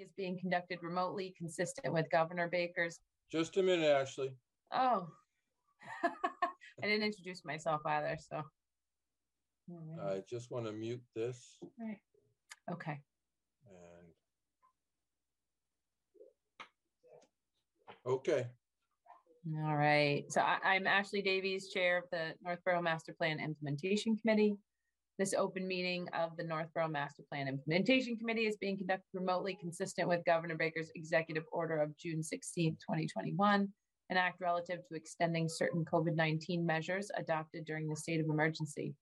is being conducted remotely, consistent with Governor Baker's. Just a minute, Ashley. Oh. I didn't introduce myself either, so. Right. I just want to mute this Right. Okay, and. Okay, all right. So I, I'm Ashley Davies, Chair of the Northborough Master Plan Implementation Committee. This open meeting of the Northborough Master Plan Implementation Committee is being conducted remotely consistent with Governor Baker's executive order of June 16, 2021, an act relative to extending certain COVID-19 measures adopted during the state of emergency.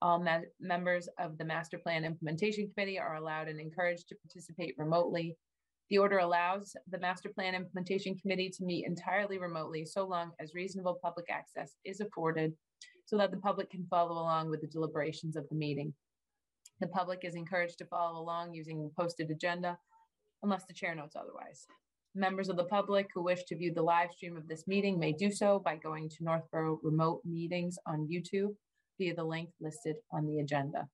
All me- members of the Master Plan Implementation Committee are allowed and encouraged to participate remotely. The order allows the Master Plan Implementation Committee to meet entirely remotely so long as reasonable public access is afforded so that the public can follow along with the deliberations of the meeting. The public is encouraged to follow along using the posted agenda unless the chair notes otherwise. Members of the public who wish to view the live stream of this meeting may do so by going to Northborough Remote Meetings on YouTube via the link listed on the agenda.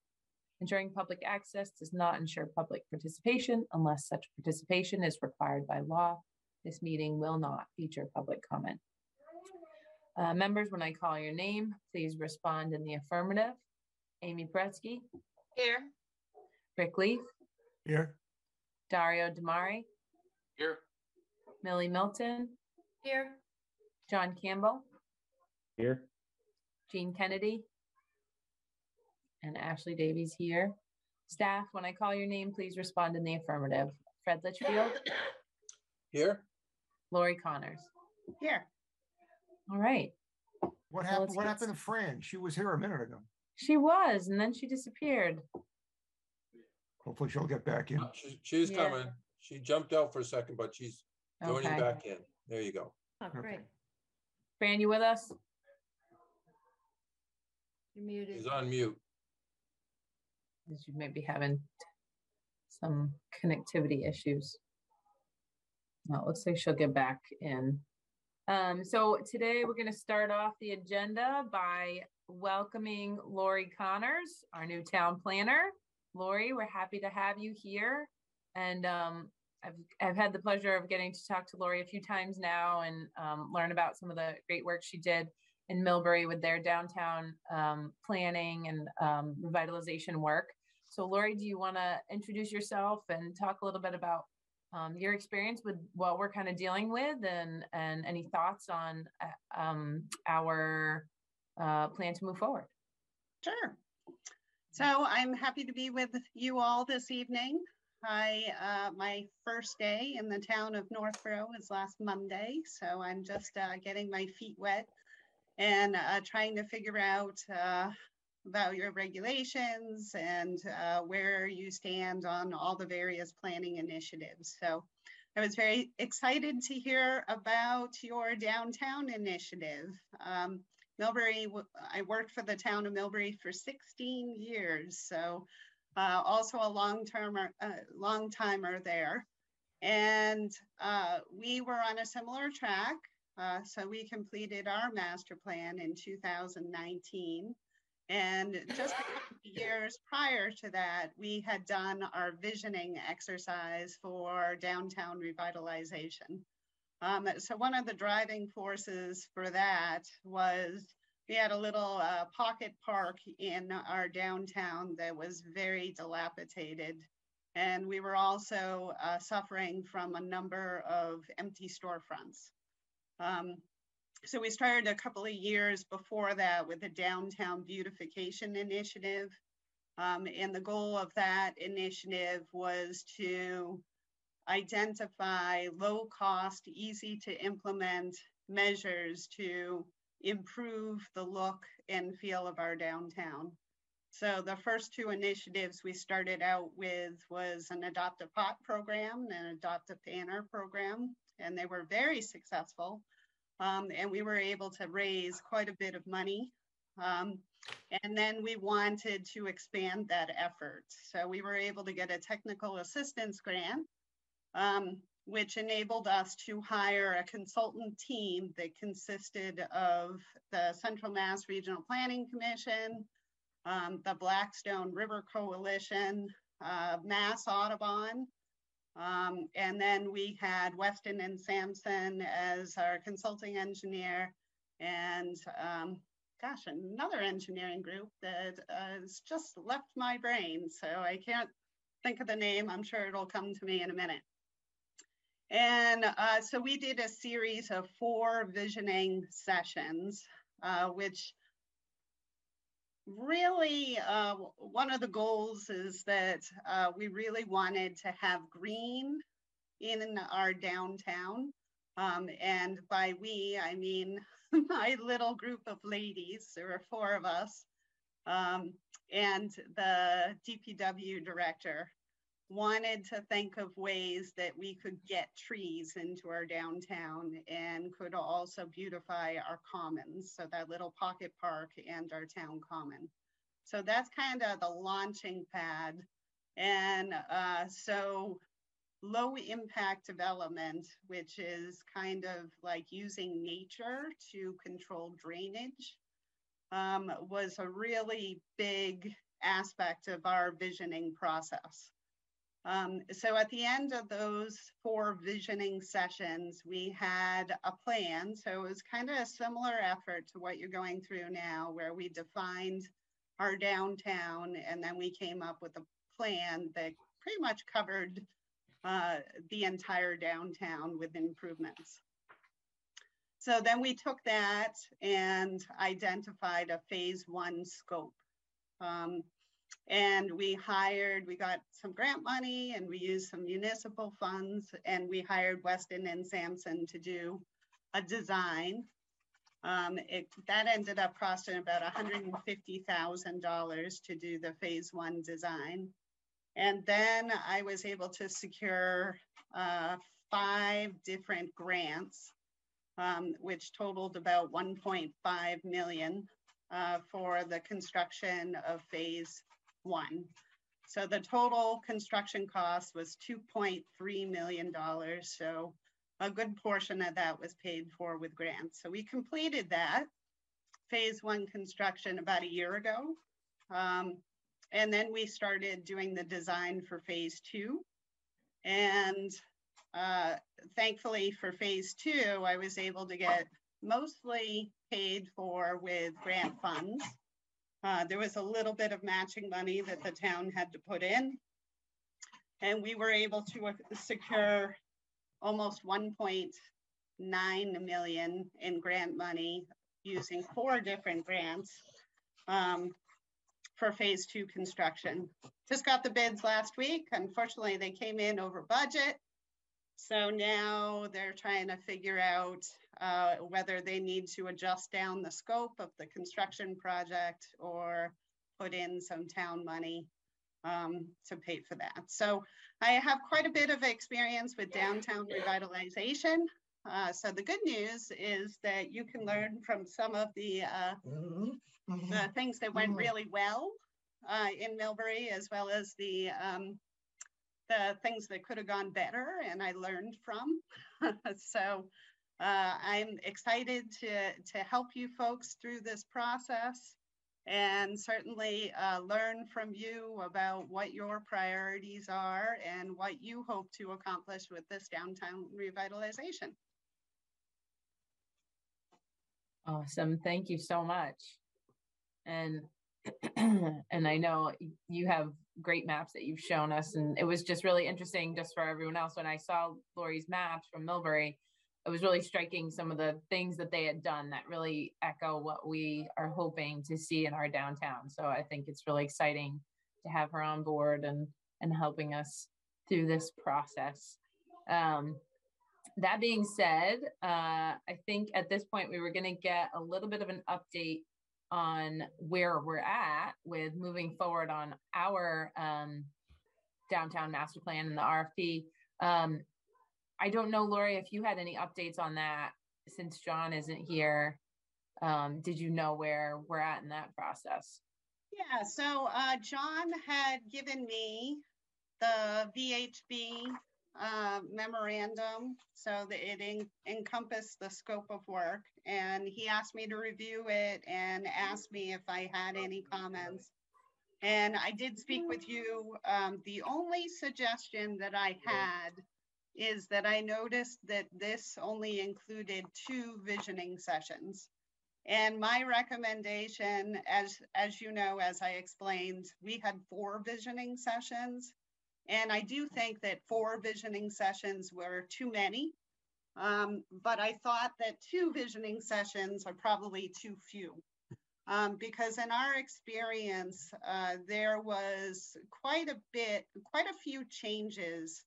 Ensuring public access does not ensure public participation unless such participation is required by law. This meeting will not feature public comment. Uh, members, when I call your name, please respond in the affirmative. Amy Bretsky, Here. Rick Leaf, Here. Dario Damari, Here. Millie Milton, Here. John Campbell, Here. Jean Kennedy, and Ashley Davies here. Staff, when I call your name, please respond in the affirmative. Fred Litchfield, here, Lori Connors. Here. All right. What Well, happened, what get happened to Fran? She was here a minute ago. She was, and then she disappeared. Hopefully she'll get back in. Uh, she- she's Yeah. coming. She jumped out for a second, but she's joining Okay. back in. There you go. Oh, Okay. great. Fran, you with us? You're muted. She's on mute. You may be having some connectivity issues. No, it looks like she'll get back in. Um, so today we're going to start off the agenda by welcoming Lori Connors, our new town planner. Lori, we're happy to have you here. And um, I've, I've had the pleasure of getting to talk to Lori a few times now and um, learn about some of the great work she did in Millbury with their downtown um, planning and um, revitalization work. So, Lori, do you want to introduce yourself and talk a little bit about um, your experience with what we're kind of dealing with and and any thoughts on uh, um, our uh, plan to move forward? Sure. So I'm happy to be with you all this evening. I, uh, my first day in the town of Northborough is last Monday, so I'm just uh, getting my feet wet and uh, trying to figure out uh, about your regulations and uh, where you stand on all the various planning initiatives. So I was very excited to hear about your downtown initiative. Um, I worked for the town of Millbury for 16 years, so uh, also a long termer, uh, long timer there. And uh, we were on a similar track. Uh, so we completed our master plan in 2019. And just a couple of years prior to that, we had done our visioning exercise for downtown revitalization. Um, so one of the driving forces for that was we had a little uh, pocket park in our downtown that was very dilapidated. And we were also uh, suffering from a number of empty storefronts. Um, so we started a couple of years before that with the Downtown Beautification Initiative. Um, and the goal of that initiative was to identify low cost, easy to implement measures to improve the look and feel of our downtown. So the first two initiatives we started out with was an adopt a pot program and an adopt a banner program, and they were very successful. Um, and we were able to raise quite a bit of money. Um, and then we wanted to expand that effort. So we were able to get a technical assistance grant um, which enabled us to hire a consultant team that consisted of the Central Mass Regional Planning Commission, um, the Blackstone River Coalition, uh, Mass Audubon, Um, and then we had Weston and Sampson as our consulting engineer and um, gosh, another engineering group that uh, has just left my brain. So I can't think of the name. I'm sure it'll come to me in a minute. And uh, so we did a series of four visioning sessions, uh, which really uh, one of the goals is that uh, we really wanted to have green in our downtown. Um, and by we, I mean my little group of ladies, there were four of us, um, and the DPW director wanted to think of ways that we could get trees into our downtown and could also beautify our commons. So that little pocket park and our town common. So that's kind of the launching pad. And uh, so low impact development, which is kind of like using nature to control drainage, um, was a really big aspect of our visioning process. Um, so at the end of those four visioning sessions, we had a plan. So it was kind of a similar effort to what you're going through now, where we defined our downtown and then we came up with a plan that pretty much covered uh, the entire downtown with improvements. So then we took that and identified a phase one scope. Um, and we hired, we got some grant money and we used some municipal funds and we hired Weston and Sampson to do a design. Um, it, that ended up costing about $150,000 to do the phase one design. And then I was able to secure uh, five different grants, um, which totaled about 1.5 million uh, for the construction of phase one. So the total construction cost was $2.3 million. So a good portion of that was paid for with grants. So we completed that phase one construction about a year ago. Um, and then we started doing the design for phase two. And uh, thankfully for phase two, I was able to get mostly paid for with grant funds. Uh, there was a little bit of matching money that the town had to put in. And we were able to secure almost 1.9 million in grant money using four different grants um, for phase two construction. Just got the bids last week. Unfortunately, they came in over budget. So now they're trying to figure out uh, whether they need to adjust down the scope of the construction project or put in some town money um, to pay for that. So I have quite a bit of experience with downtown revitalization. Uh, so the good news is that you can learn from some of the, uh, the things that went really well uh, in Millbury, as well as the um, the things that could have gone better, and I learned from. so uh, I'm excited to to help you folks through this process, and certainly uh, learn from you about what your priorities are and what you hope to accomplish with this downtown revitalization. Awesome. Thank you so much. And and I know you have great maps that you've shown us, and it was just really interesting just for everyone else. When I saw Lori's maps from Millbury, it was really striking some of the things that they had done that really echo what we are hoping to see in our downtown. So I think it's really exciting to have her on board and and helping us through this process. Um, that being said, uh, I think at this point we were going to get a little bit of an update on where we're at with moving forward on our um, downtown master plan and the RFP. Um, I don't know, Lori, if you had any updates on that since John isn't here. Um, did you know where we're at in that process? Yeah, so uh, John had given me the VHB uh, memorandum so that it en encompassed the scope of work. And he asked me to review it and asked me if I had any comments And I did speak with you. Um, the only suggestion that I had is that I noticed that this only included two visioning sessions. And my recommendation, as, as you know, as I explained, we had four visioning sessions. And I do think that four visioning sessions were too many. Um, but I thought that two visioning sessions are probably too few. Um, because in our experience, uh, there was quite a bit, quite a few changes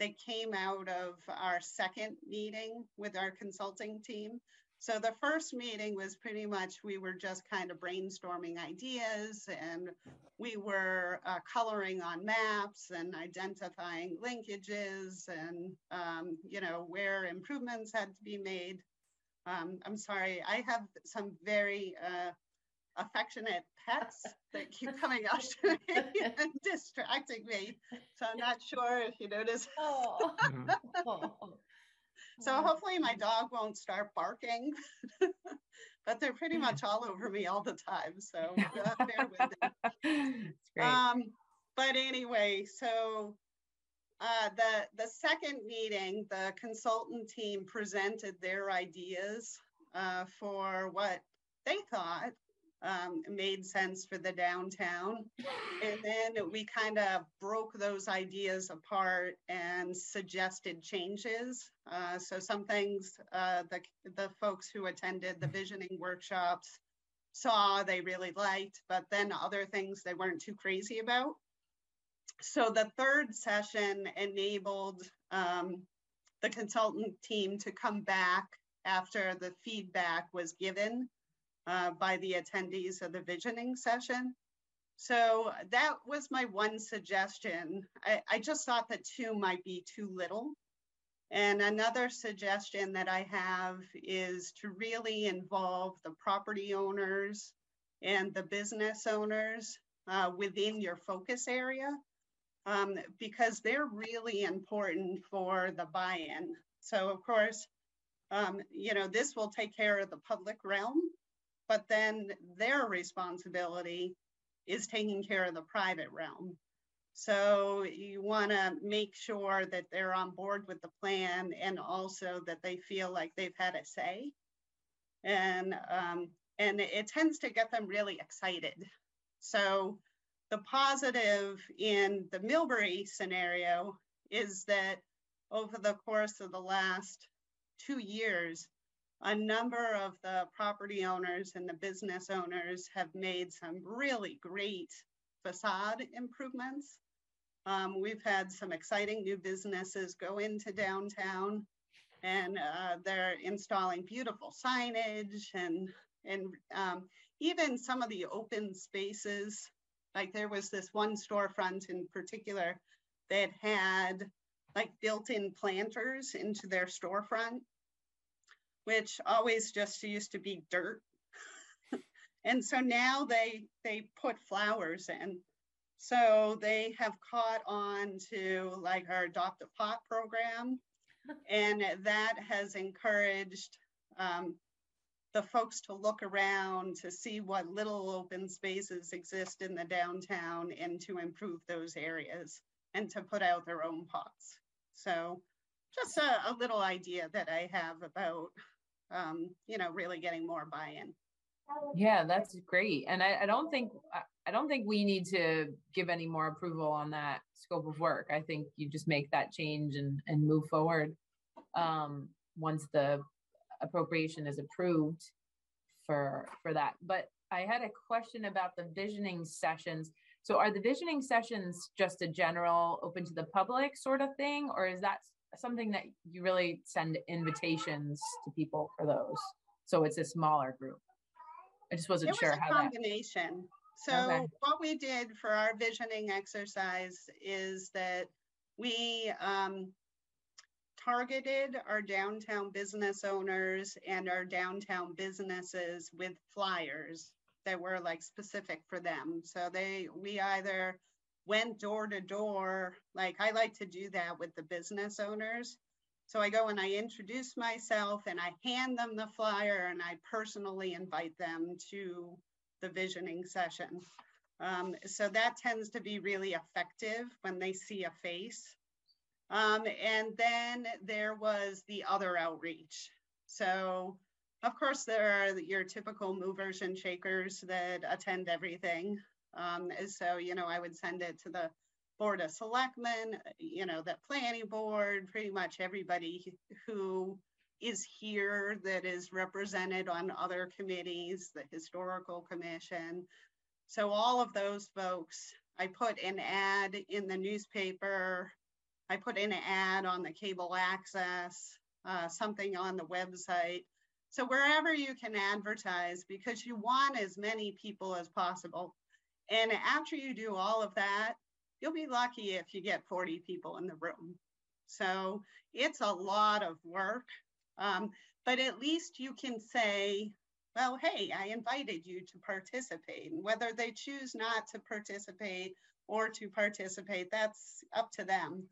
that came out of our second meeting with our consulting team. So the first meeting was pretty much, we were just kind of brainstorming ideas and we were uh, coloring on maps and identifying linkages and, um, you know, where improvements had to be made. Um, I'm sorry, I have some very uh, affectionate pets that keep coming up to me and distracting me. So I'm not sure if you notice. Oh. So hopefully my dog won't start barking, but they're pretty much all over me all the time. So uh, bear with great. Um, but anyway, so uh, the the second meeting, the consultant team presented their ideas uh, for what they thought um, made sense for the downtown. And then we kind of broke those ideas apart and suggested changes. Uh, so some things uh, the, the folks who attended the visioning workshops saw they really liked, but then other things they weren't too crazy about. So the third session enabled um, the consultant team to come back after the feedback was given uh, by the attendees of the visioning session. So that was my one suggestion. I, I just thought that two might be too little. And another suggestion that I have is to really involve the property owners and the business owners uh, within your focus area um, because they're really important for the buy-in. So of course, um, you know, this will take care of the public realm, but then their responsibility is taking care of the private realm. So you want to make sure that they're on board with the plan and also that they feel like they've had a say. And, um, and it tends to get them really excited. So the positive in the Millbury scenario is that over the course of the last two years, a number of the property owners and the business owners have made some really great facade improvements. Um, we've had some exciting new businesses go into downtown and uh, they're installing beautiful signage and, and um, even some of the open spaces. Like there was this one storefront in particular that had like built-in planters into their storefront which always just used to be dirt. and so now they they put flowers in. So they have caught on to like our adopt a pot program, and that has encouraged um, the folks to look around to see what little open spaces exist in the downtown and to improve those areas and to put out their own pots. So just a, a little idea that I have about um, you know, really getting more buy-in. Yeah, that's great. And I, I don't think I, don't think we need to give any more approval on that scope of work. I think you just make that change and and move forward um, once the appropriation is approved for for that. But I had a question about the visioning sessions. So are the visioning sessions just a general open to the public sort of thing, or is that something that you really send invitations to people for those. So it's a smaller group. I just wasn't it sure was a how combination. So Okay. what we did for our visioning exercise is that we um, targeted our downtown business owners and our downtown businesses with flyers that were like specific for them. So they we either went door to door. Like I like to do that with the business owners. So I go and I introduce myself and I hand them the flyer and I personally invite them to the visioning session. Um, so that tends to be really effective when they see a face. Um, and then there was the other outreach. So of course, there are your typical movers and shakers that attend everything. Um, so, you know, I would send it to the Board of Selectmen, you know, the planning board, pretty much everybody who is here that is represented on other committees, the historical commission. So all of those folks, I put an ad in the newspaper. I put an ad on the cable access, uh, something on the website. So wherever you can advertise, because you want as many people as possible. And after you do all of that, you'll be lucky if you get 40 people in the room. So it's a lot of work, um, but at least you can say, well, hey, I invited you to participate. And whether they choose not to participate or to participate, that's up to them.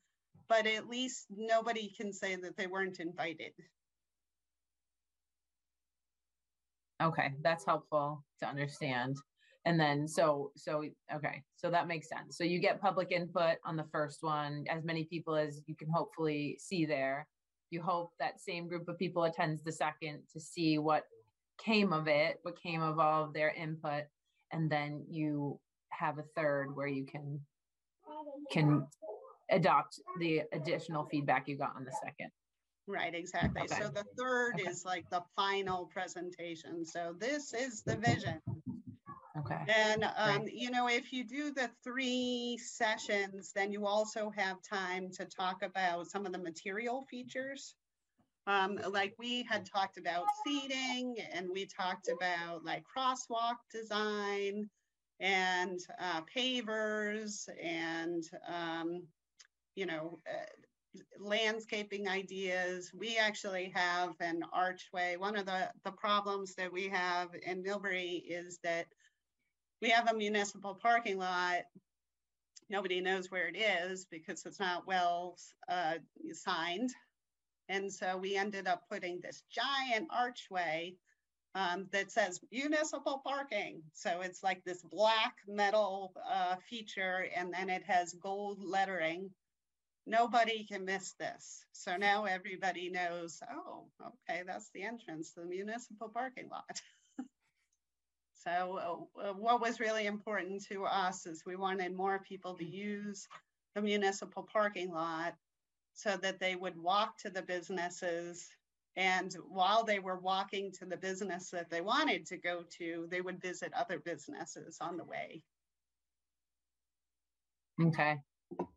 But at least nobody can say that they weren't invited. Okay, that's helpful to understand. And then, so, so, okay, so that makes sense. So you get public input on the first one, as many people as you can hopefully see there. You hope that same group of people attends the second to see what came of it, what came of all of their input. And then you have a third where you can, can adopt the additional feedback you got on the second. Right, exactly. Okay. So the third Okay. is like the final presentation. So this is the vision. Okay, And, um, you know, if you do the three sessions, then you also have time to talk about some of the material features. Um, like we had talked about seating and we talked about like crosswalk design and, uh, pavers and, um, you know, uh, landscaping ideas. We actually have an archway. One of the, the problems that we have in Millbury is that we have a municipal parking lot. Nobody knows where it is because it's not well uh, signed. And so we ended up putting this giant archway um, that says municipal parking. So it's like this black metal uh, feature and then it has gold lettering. Nobody can miss this. So now everybody knows, oh, okay, that's the entrance to the municipal parking lot. So uh, what was really important to us is we wanted more people to use the municipal parking lot so that they would walk to the businesses. And while they were walking to the business that they wanted to go to, they would visit other businesses on the way. okay.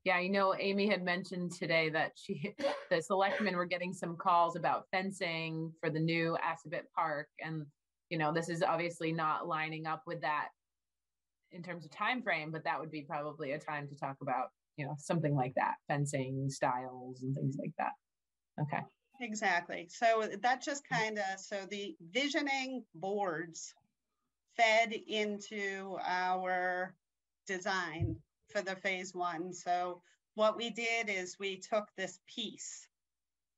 Yeah, you know, Amy had mentioned today that she, the selectmen were getting some calls about fencing for the new Assabet Park. And, you know, this is obviously not lining up with that in terms of time frame, but that would be probably a time to talk about, you know, something like that, fencing styles and things like that. Okay, Exactly. So that just mm-hmm. kind of, so the visioning boards fed into our design for the phase one. So what we did is we took this piece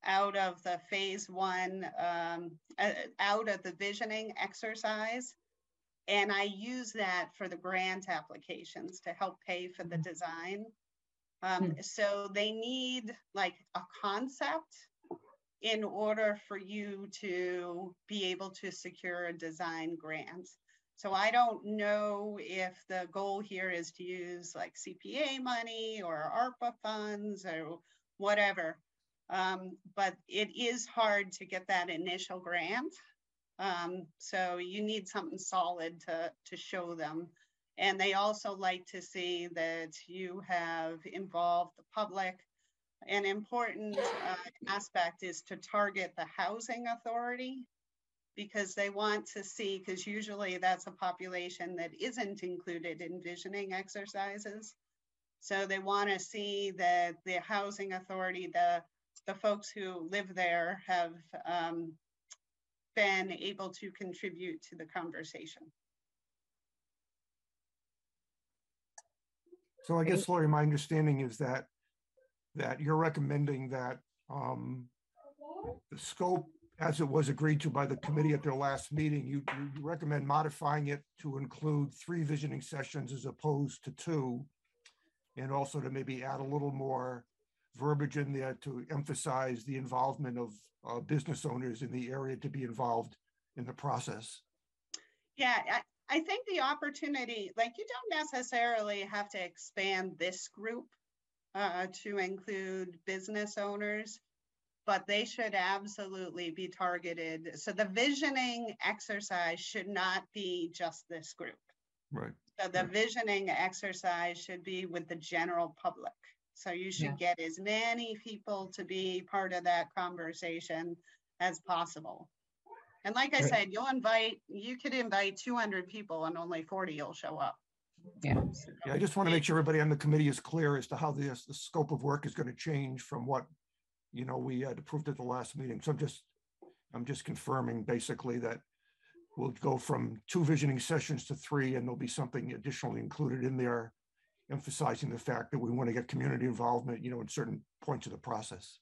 out of the phase one, um, uh, out of the visioning exercise. And I use that for the grant applications to help pay for the design. Um, so they need like a concept in order for you to be able to secure a design grant. So I don't know if the goal here is to use like CPA money or ARPA funds or whatever. Um, but it is hard to get that initial grant. Um, so you need something solid to, to show them. And they also like to see that you have involved the public. An important uh, aspect is to target the housing authority because they want to see, because usually that's a population that isn't included in visioning exercises. So they want to see that the housing authority, the, the folks who live there have um, been able to contribute to the conversation. So I guess, Lori, my understanding is that, that you're recommending that um, the scope as it was agreed to by the committee at their last meeting, you, you recommend modifying it to include three visioning sessions as opposed to two. And also to maybe add a little more verbiage in there to emphasize the involvement of uh, business owners in the area to be involved in the process. Yeah, I, I think the opportunity, like you don't necessarily have to expand this group uh, to include business owners, but they should absolutely be targeted. So the visioning exercise should not be just this group. Right. So the Right. visioning exercise should be with the general public. So you should get as many people to be part of that conversation as possible. And like I Right. said, you'll invite, you could invite two hundred people and only forty will show up. Yeah. Yeah, I just want to make sure everybody on the committee is clear as to how this, the scope of work is going to change from what, you know, we had approved at the last meeting. So I'm just, I'm just confirming basically that we'll go from two visioning sessions to three, and there'll be something additionally included in there emphasizing the fact that we want to get community involvement, you know, in certain points of the process.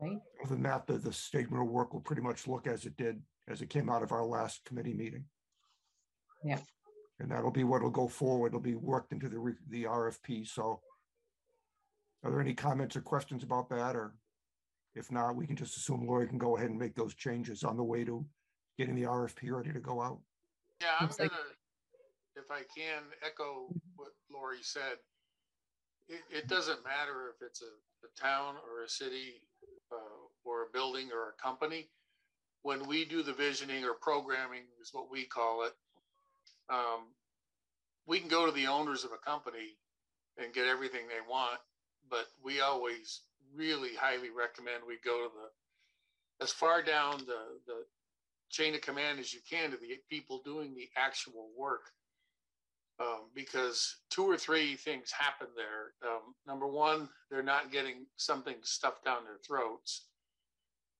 Right. Other than that, the, the statement of work will pretty much look as it did, as it came out of our last committee meeting. Yeah. And that'll be what'll go forward. It'll be worked into the, the RFP. So are there any comments or questions about that? Or if not, we can just assume Lori can go ahead and make those changes on the way to getting the RFP ready to go out. Yeah, I'm gonna, if I can echo what Lori said. It, it doesn't matter if it's a, a town or a city, uh, or a building or a company. When we do the visioning or programming is what we call it. Um, we can go to the owners of a company and get everything they want, but we always really highly recommend we go to the, as far down the, the chain of command as you can to the people doing the actual work. Um, because two or three things happen there. Um, number one, they're not getting something stuffed down their throats.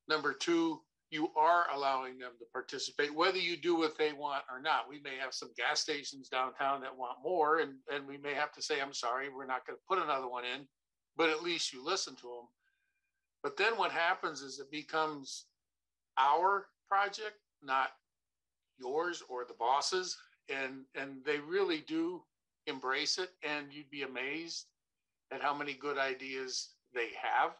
Number two, you are allowing them to participate, whether you do what they want or not. We may have some gas stations downtown that want more, and, and we may have to say, I'm sorry, we're not going to put another one in, but at least you listen to them. But then what happens is it becomes our project, not yours or the bosses. And, and they really do embrace it. And you'd be amazed at how many good ideas they have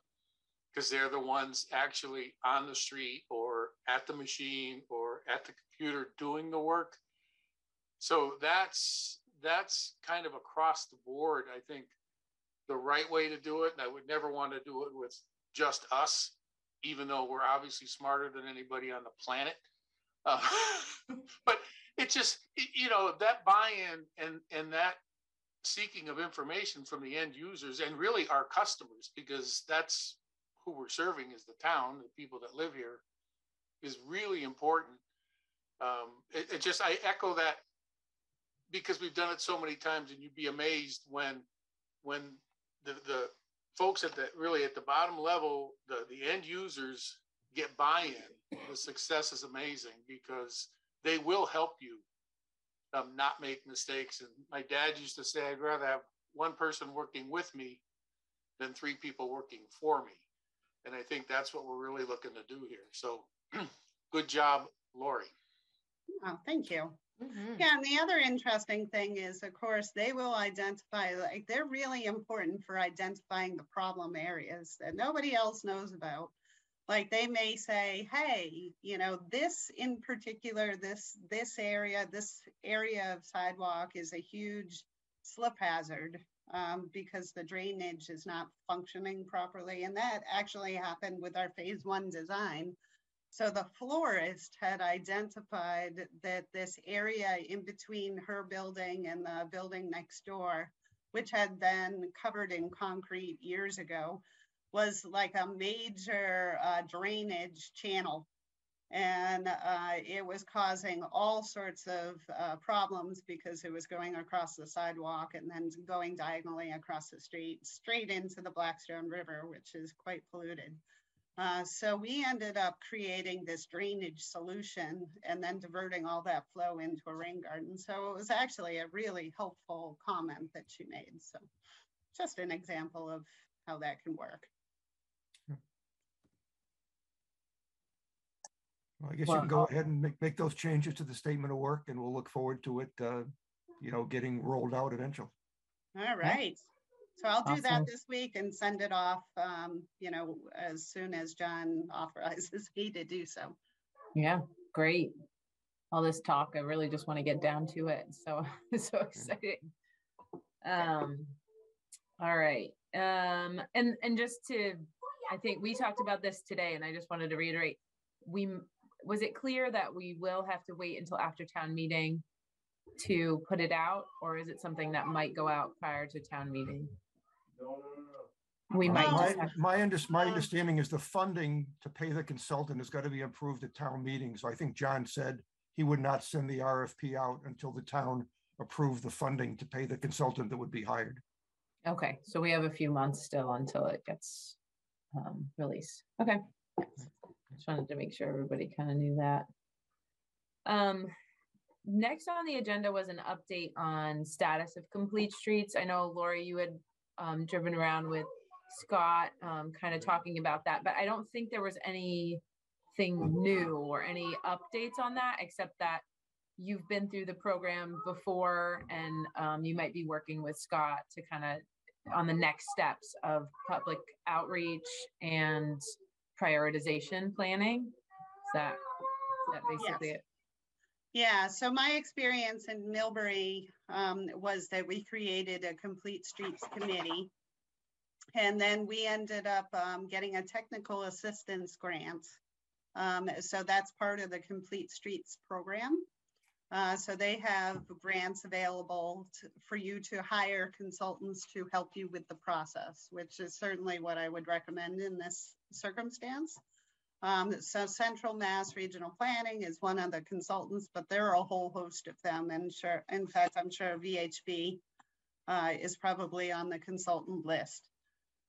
because they're the ones actually on the street or at the machine or at the computer doing the work. So that's that's kind of across the board. I think the right way to do it. And I would never want to do it with just us, even though we're obviously smarter than anybody on the planet. Uh, but it just, you know, that buy-in and and that seeking of information from the end users and really our customers, because that's who we're serving is the town, the people that live here, is really important. Um, it, it just, I echo that because we've done it so many times, and you'd be amazed when when the the folks at the really at the bottom level, the the end users get buy-in. The success is amazing because they will help you um, not make mistakes. And my dad used to say, I'd rather have one person working with me than three people working for me. And I think that's what we're really looking to do here. So good job, Lori. Oh, thank you. Mhm. Yeah, and the other interesting thing is, of course, they will identify, like, they're really important for identifying the problem areas that nobody else knows about. Like, they may say, hey, you know, this in particular, this, this area, this area of sidewalk is a huge slip hazard um, because the drainage is not functioning properly. And that actually happened with our phase one design. So the florist had identified that this area in between her building and the building next door, which had been covered in concrete years ago, was like a major uh, drainage channel. And uh, it was causing all sorts of uh, problems because it was going across the sidewalk and then going diagonally across the street, straight into the Blackstone River, which is quite polluted. Uh, so we ended up creating this drainage solution and then diverting all that flow into a rain garden. So it was actually a really helpful comment that she made. So just an example of how that can work. Well, I guess you can go ahead and make, make those changes to the statement of work and we'll look forward to it, uh, you know, getting rolled out eventually. All right. So I'll do Awesome. that this week and send it off, um, you know, as soon as John authorizes me to do so. Yeah, great. All this talk, I really just want to get down to it. So, so exciting. Um, all right. Um, and, and just to, I think we talked about this today and I just wanted to reiterate, we, m- was it clear that we will have to wait until after town meeting to put it out? Or is it something that might go out prior to town meeting? We might Well- just My, have, my under, my Um, understanding is the funding to pay the consultant has got to be approved at town meeting. So I think John said he would not send the RFP out until the town approved the funding to pay the consultant that would be hired. okay, so we have a few months still until it gets um, released. Okay. Just wanted to make sure everybody kind of knew that. Um, next on the agenda was an update on status of complete streets. I know Lori, you had um, driven around with Scott, um, kind of talking about that, but I don't think there was anything new or any updates on that, except that you've been through the program before and um, you might be working with Scott to kind of on the next steps of public outreach and prioritization planning. Is that, is that basically Yes. it? Yeah, so my experience in Millbury um, was that we created a complete streets committee. And then we ended up um, getting a technical assistance grant. Um, so that's part of the Complete Streets program. Uh, so they have grants available to, for you to hire consultants to help you with the process, which is certainly what I would recommend in this circumstance. Um, so Central Mass Regional Planning is one of the consultants, but there are a whole host of them. And sure, in fact, I'm sure VHB uh, is probably on the consultant list.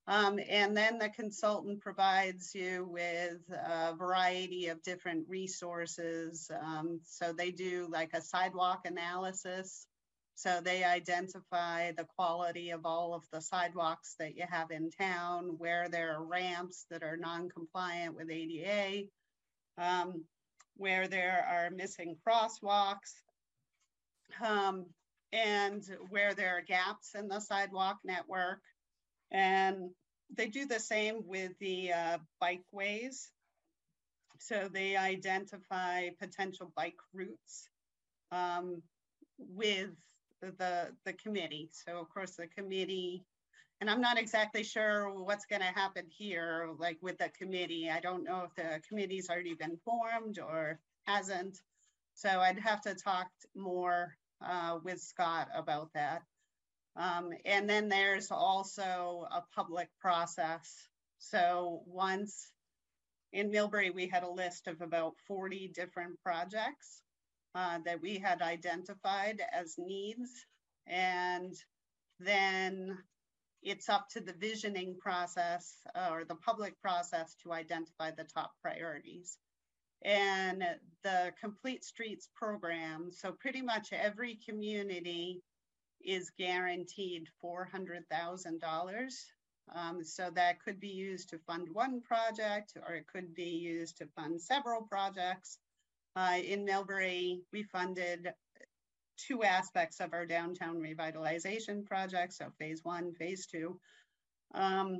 Um, and then the consultant provides you with a variety of different resources. Um, so they do like a sidewalk analysis. So they identify the quality of all of the sidewalks that you have in town, where there are ramps that are non-compliant with ADA, um, where there are missing crosswalks, um, and where there are gaps in the sidewalk network. And they do the same with the uh, bikeways. So they identify potential bike routes um, with the, the committee. So of course the committee, and I'm not exactly sure what's gonna happen here, like with the committee. I don't know if the committee's already been formed or hasn't. So I'd have to talk more uh, with Scott about that. Um, and then there's also a public process. So once in Millbury, we had a list of about 40 different projects uh, that we had identified as needs. And then it's up to the visioning process uh, or the public process to identify the top priorities. And the Complete Streets program, so pretty much every community is guaranteed $400,000. Um, so that could be used to fund one project or it could be used to fund several projects. Uh, in Millbury, we funded two aspects of our downtown revitalization project. So phase one, phase two. Um,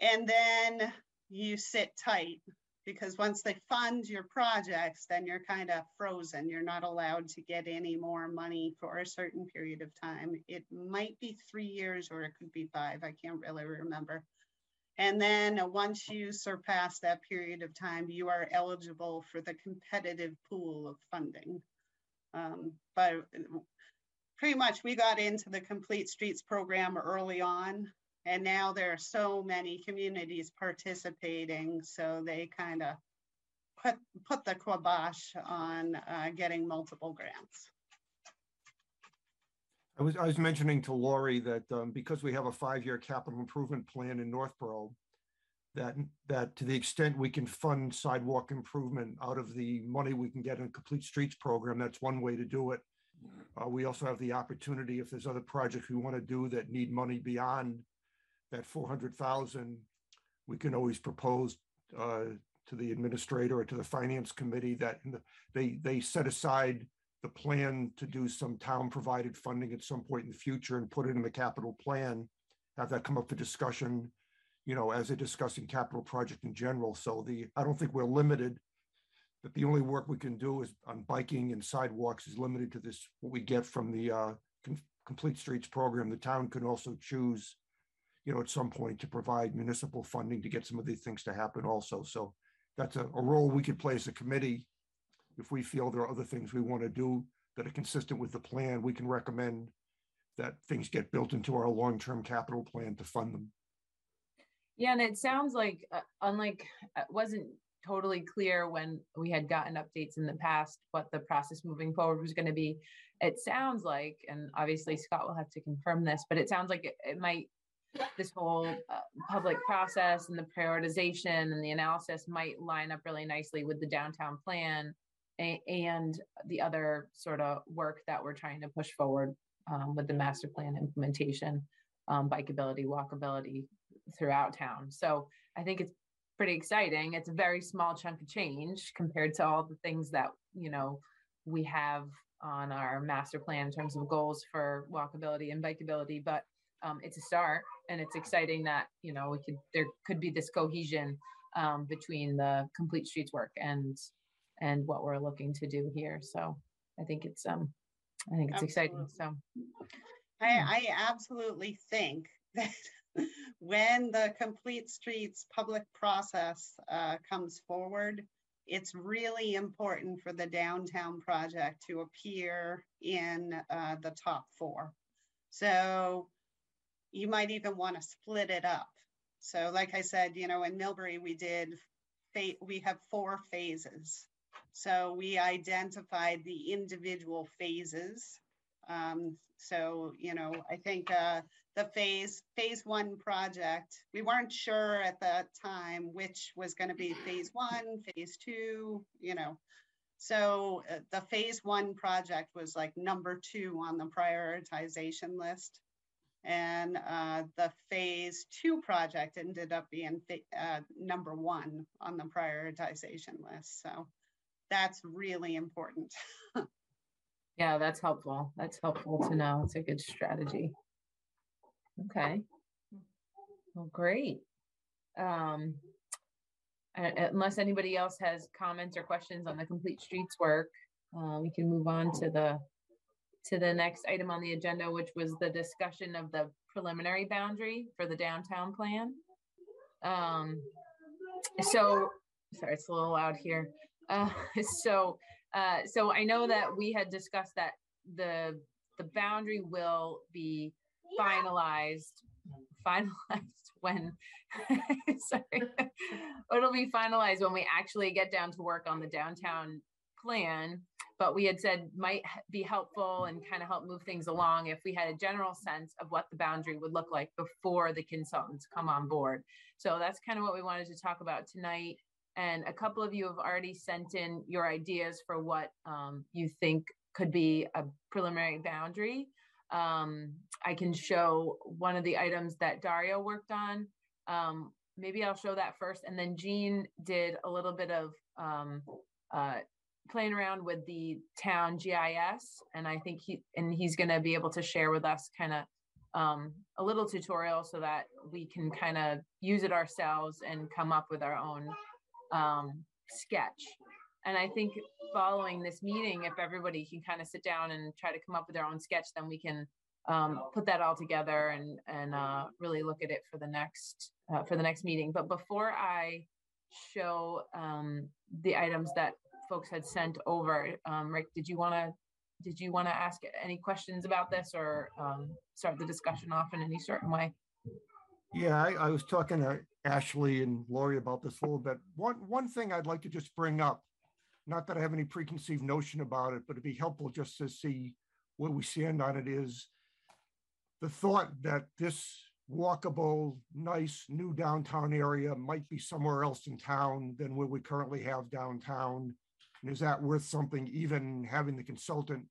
and then you sit tight because once they fund your projects, then you're kind of frozen. You're not allowed to get any more money for a certain period of time. It might be three years or it could be five. I can't really remember. And then uh, once you surpass that period of time, you are eligible for the competitive pool of funding. Um, but uh, pretty much we got into the Complete Streets program early on. And now there are so many communities participating, so they kind of put, put the kibosh on uh, getting multiple grants. I was, I was mentioning to Lori that um, because we have a five-year capital improvement plan in Northborough, that, that to the extent we can fund sidewalk improvement out of the money we can get in Complete Streets program, that's one way to do it. Uh, we also have the opportunity, if there's other projects we want to do that need money beyond that four hundred thousand, we can always propose uh, to the administrator or to the finance committee that the- they, they set aside the plan to do some town-provided funding at some point in the future and put it in the capital plan, have that come up for discussion, you know, as a discussing capital project in general. So the, I don't think we're limited. That the only work we can do is on biking and sidewalks is limited to this, what we get from the uh, Com- Complete Streets program. The town can also choose, you know, at some point to provide municipal funding to get some of these things to happen also. So that's a, a role we could play as a committee. If we feel there are other things we want to do that are consistent with the plan, we can recommend that things get built into our long-term capital plan to fund them. Yeah, and it sounds like, uh, unlike, uh, it wasn't totally clear when we had gotten updates in the past, what the process moving forward was gonna be. It sounds like, and obviously Scott will have to confirm this, but it sounds like it, it might, this whole uh, public process and the prioritization and the analysis might line up really nicely with the downtown plan and the other sort of work that we're trying to push forward um, with the master plan implementation, um, bikeability, walkability throughout town. So I think it's pretty exciting. It's a very small chunk of change compared to all the things that, you know, we have on our master plan in terms of goals for walkability and bikeability, but um, it's a start and it's exciting that, you know, we could, there could be this cohesion um, between the complete streets work and, and what we're looking to do here. So I think it's, um, I think it's exciting. So, I, I absolutely think that when the Complete Streets public process uh, comes forward, it's really important for the downtown project to appear in uh, the top four. So you might even want to split it up. So like I said, you know, in Millbury, we did, we have four phases. So we identified the individual phases. Um, so, you know, I think uh, the phase, phase one project, we weren't sure at that time which was going to be phase one, phase two, you know. So uh, the phase one project was like number two on the prioritization list. And uh, the phase two project ended up being uh, number one on the prioritization list. So that's really important. yeah, that's helpful. That's helpful to know. It's a good strategy. Okay. Well, great. Um, unless anybody else has comments or questions on the complete streets work, uh, we can move on to the to the next item on the agenda, which was the discussion of the preliminary boundary for the downtown plan. Um, so, sorry, it's a little loud here. Uh, so, uh, so I know that we had discussed that the the boundary will be finalized finalized when sorry. It'll be finalized when we actually get down to work on the downtown plan but we had said might be helpful and kind of help move things along if we had a general sense of what the boundary would look like before the consultants come on board. So that's kind of what we wanted to talk about tonight and a couple of you have already sent in your ideas for what um, you think could be a preliminary boundary um, I can show one of the items that Dario worked on. Um, maybe I'll show that first. And then Gene did a little bit of um, uh, playing around with the town GIS. And I think he, and he's going to be able to share with us kind of um, a little tutorial so that we can kind of use it ourselves and come up with our own um, sketch. And I think following this meeting, if everybody can kind of sit down and try to come up with their own sketch, then we can um, put that all together and and uh, really look at it for the next uh, for the next meeting. But before I show um, the items that folks had sent over, um, Rick, did you want to did you want to ask any questions about this or um, start the discussion off in any certain way? Yeah, I, I was talking to Ashley and Lori about this a little bit. One one thing I'd like to just bring up not that I have any preconceived notion about it, but it'd be helpful just to see where we stand on it is the thought that this walkable, nice new downtown area might be somewhere else in town than where we currently have downtown. And is that worth something, even having the consultant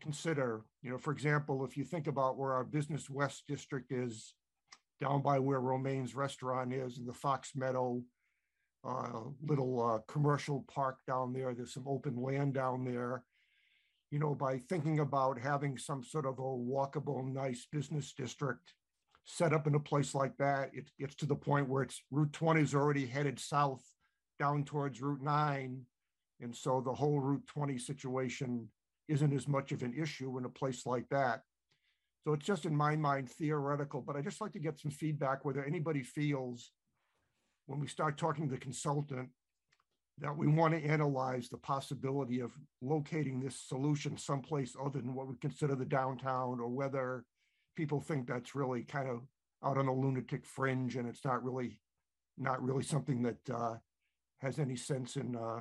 consider? You know, for example, if you think about where our Business West district is, down by where Romaine's restaurant is and the Fox Meadow, uh, little uh, commercial park down there. There's some open land down there. You know, by thinking about having some sort of a walkable, nice business district set up in a place like that, it gets to the point where it's Route 20 is already headed south down towards Route 9. And so the whole Route 20 situation isn't as much of an issue in a place like that. So it's just in my mind theoretical, but I just like to get some feedback whether anybody feels when we start talking to the consultant that we want to analyze the possibility of locating this solution someplace other than what we consider the downtown or whether people think that's really kind of out on the lunatic fringe and it's not really not really something that uh, has any sense in uh,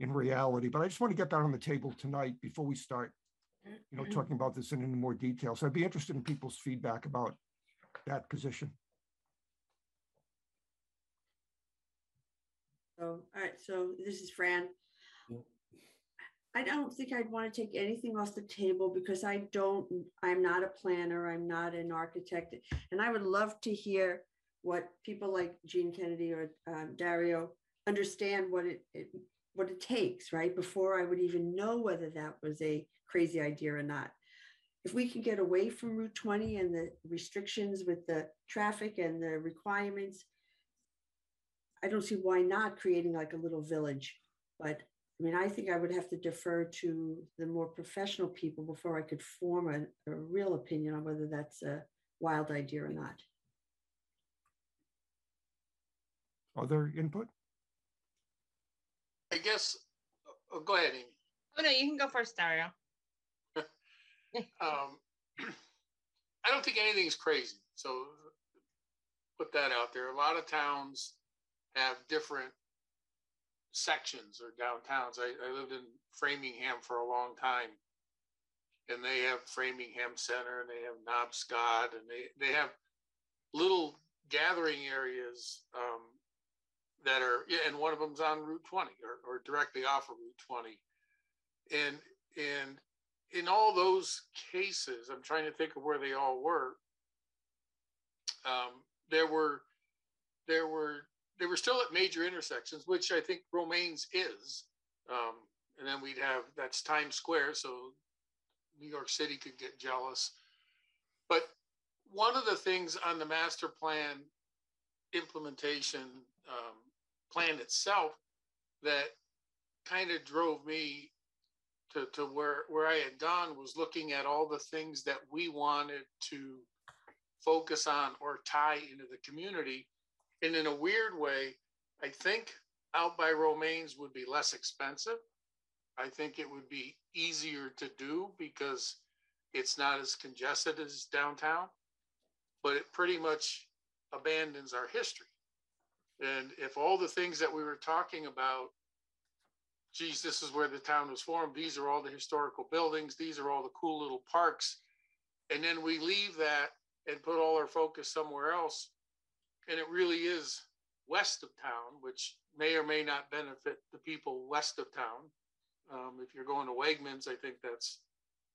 in reality. But I just want to get that on the table tonight before we start, you know, talking about this in any more detail. So I'd be interested in people's feedback about that position. So, all right, so this is Fran. I don't think I'd want to take anything off the table because I don't, I'm not a planner, I'm not an architect. And I would love to hear what people like Gene Kennedy or um, Dario understand what it, it what it takes, right? Before I would even know whether that was a crazy idea or not. If we can get away from Route 20 and the restrictions with the traffic and the requirements, I don't see why not creating like a little village. But I mean, I think I would have to defer to the more professional people before I could form a, a real opinion on whether that's a wild idea or not. Other input? I guess, oh, go ahead, Amy. Oh, no, you can go first, Dario. Um, I don't think anything's crazy. So put that out there. A lot of towns have different sections or downtowns. I, I lived in Framingham for a long time. And they have Framingham Center and they have Nobscot and they, they have little gathering areas um, that are, yeah, and one of them's on Route 20 or, or directly off of Route 20. And, and in all those cases, I'm trying to think of where they all were. Um, there were, there were they were still at major intersections, which I think Romaines is. Um, and then we'd have that's Times Square, so New York City could get jealous. But one of the things on the master plan implementation um, plan itself that kind of drove me to, to where, where I had gone was looking at all the things that we wanted to focus on or tie into the community and in a weird way, I think out by Romaines would be less expensive. I think it would be easier to do because it's not as congested as downtown, but it pretty much abandons our history. And if all the things that we were talking about, geez, this is where the town was formed, these are all the historical buildings, these are all the cool little parks, and then we leave that and put all our focus somewhere else, and it really is west of town, which may or may not benefit the people west of town. Um, if you're going to Wegmans, I think that's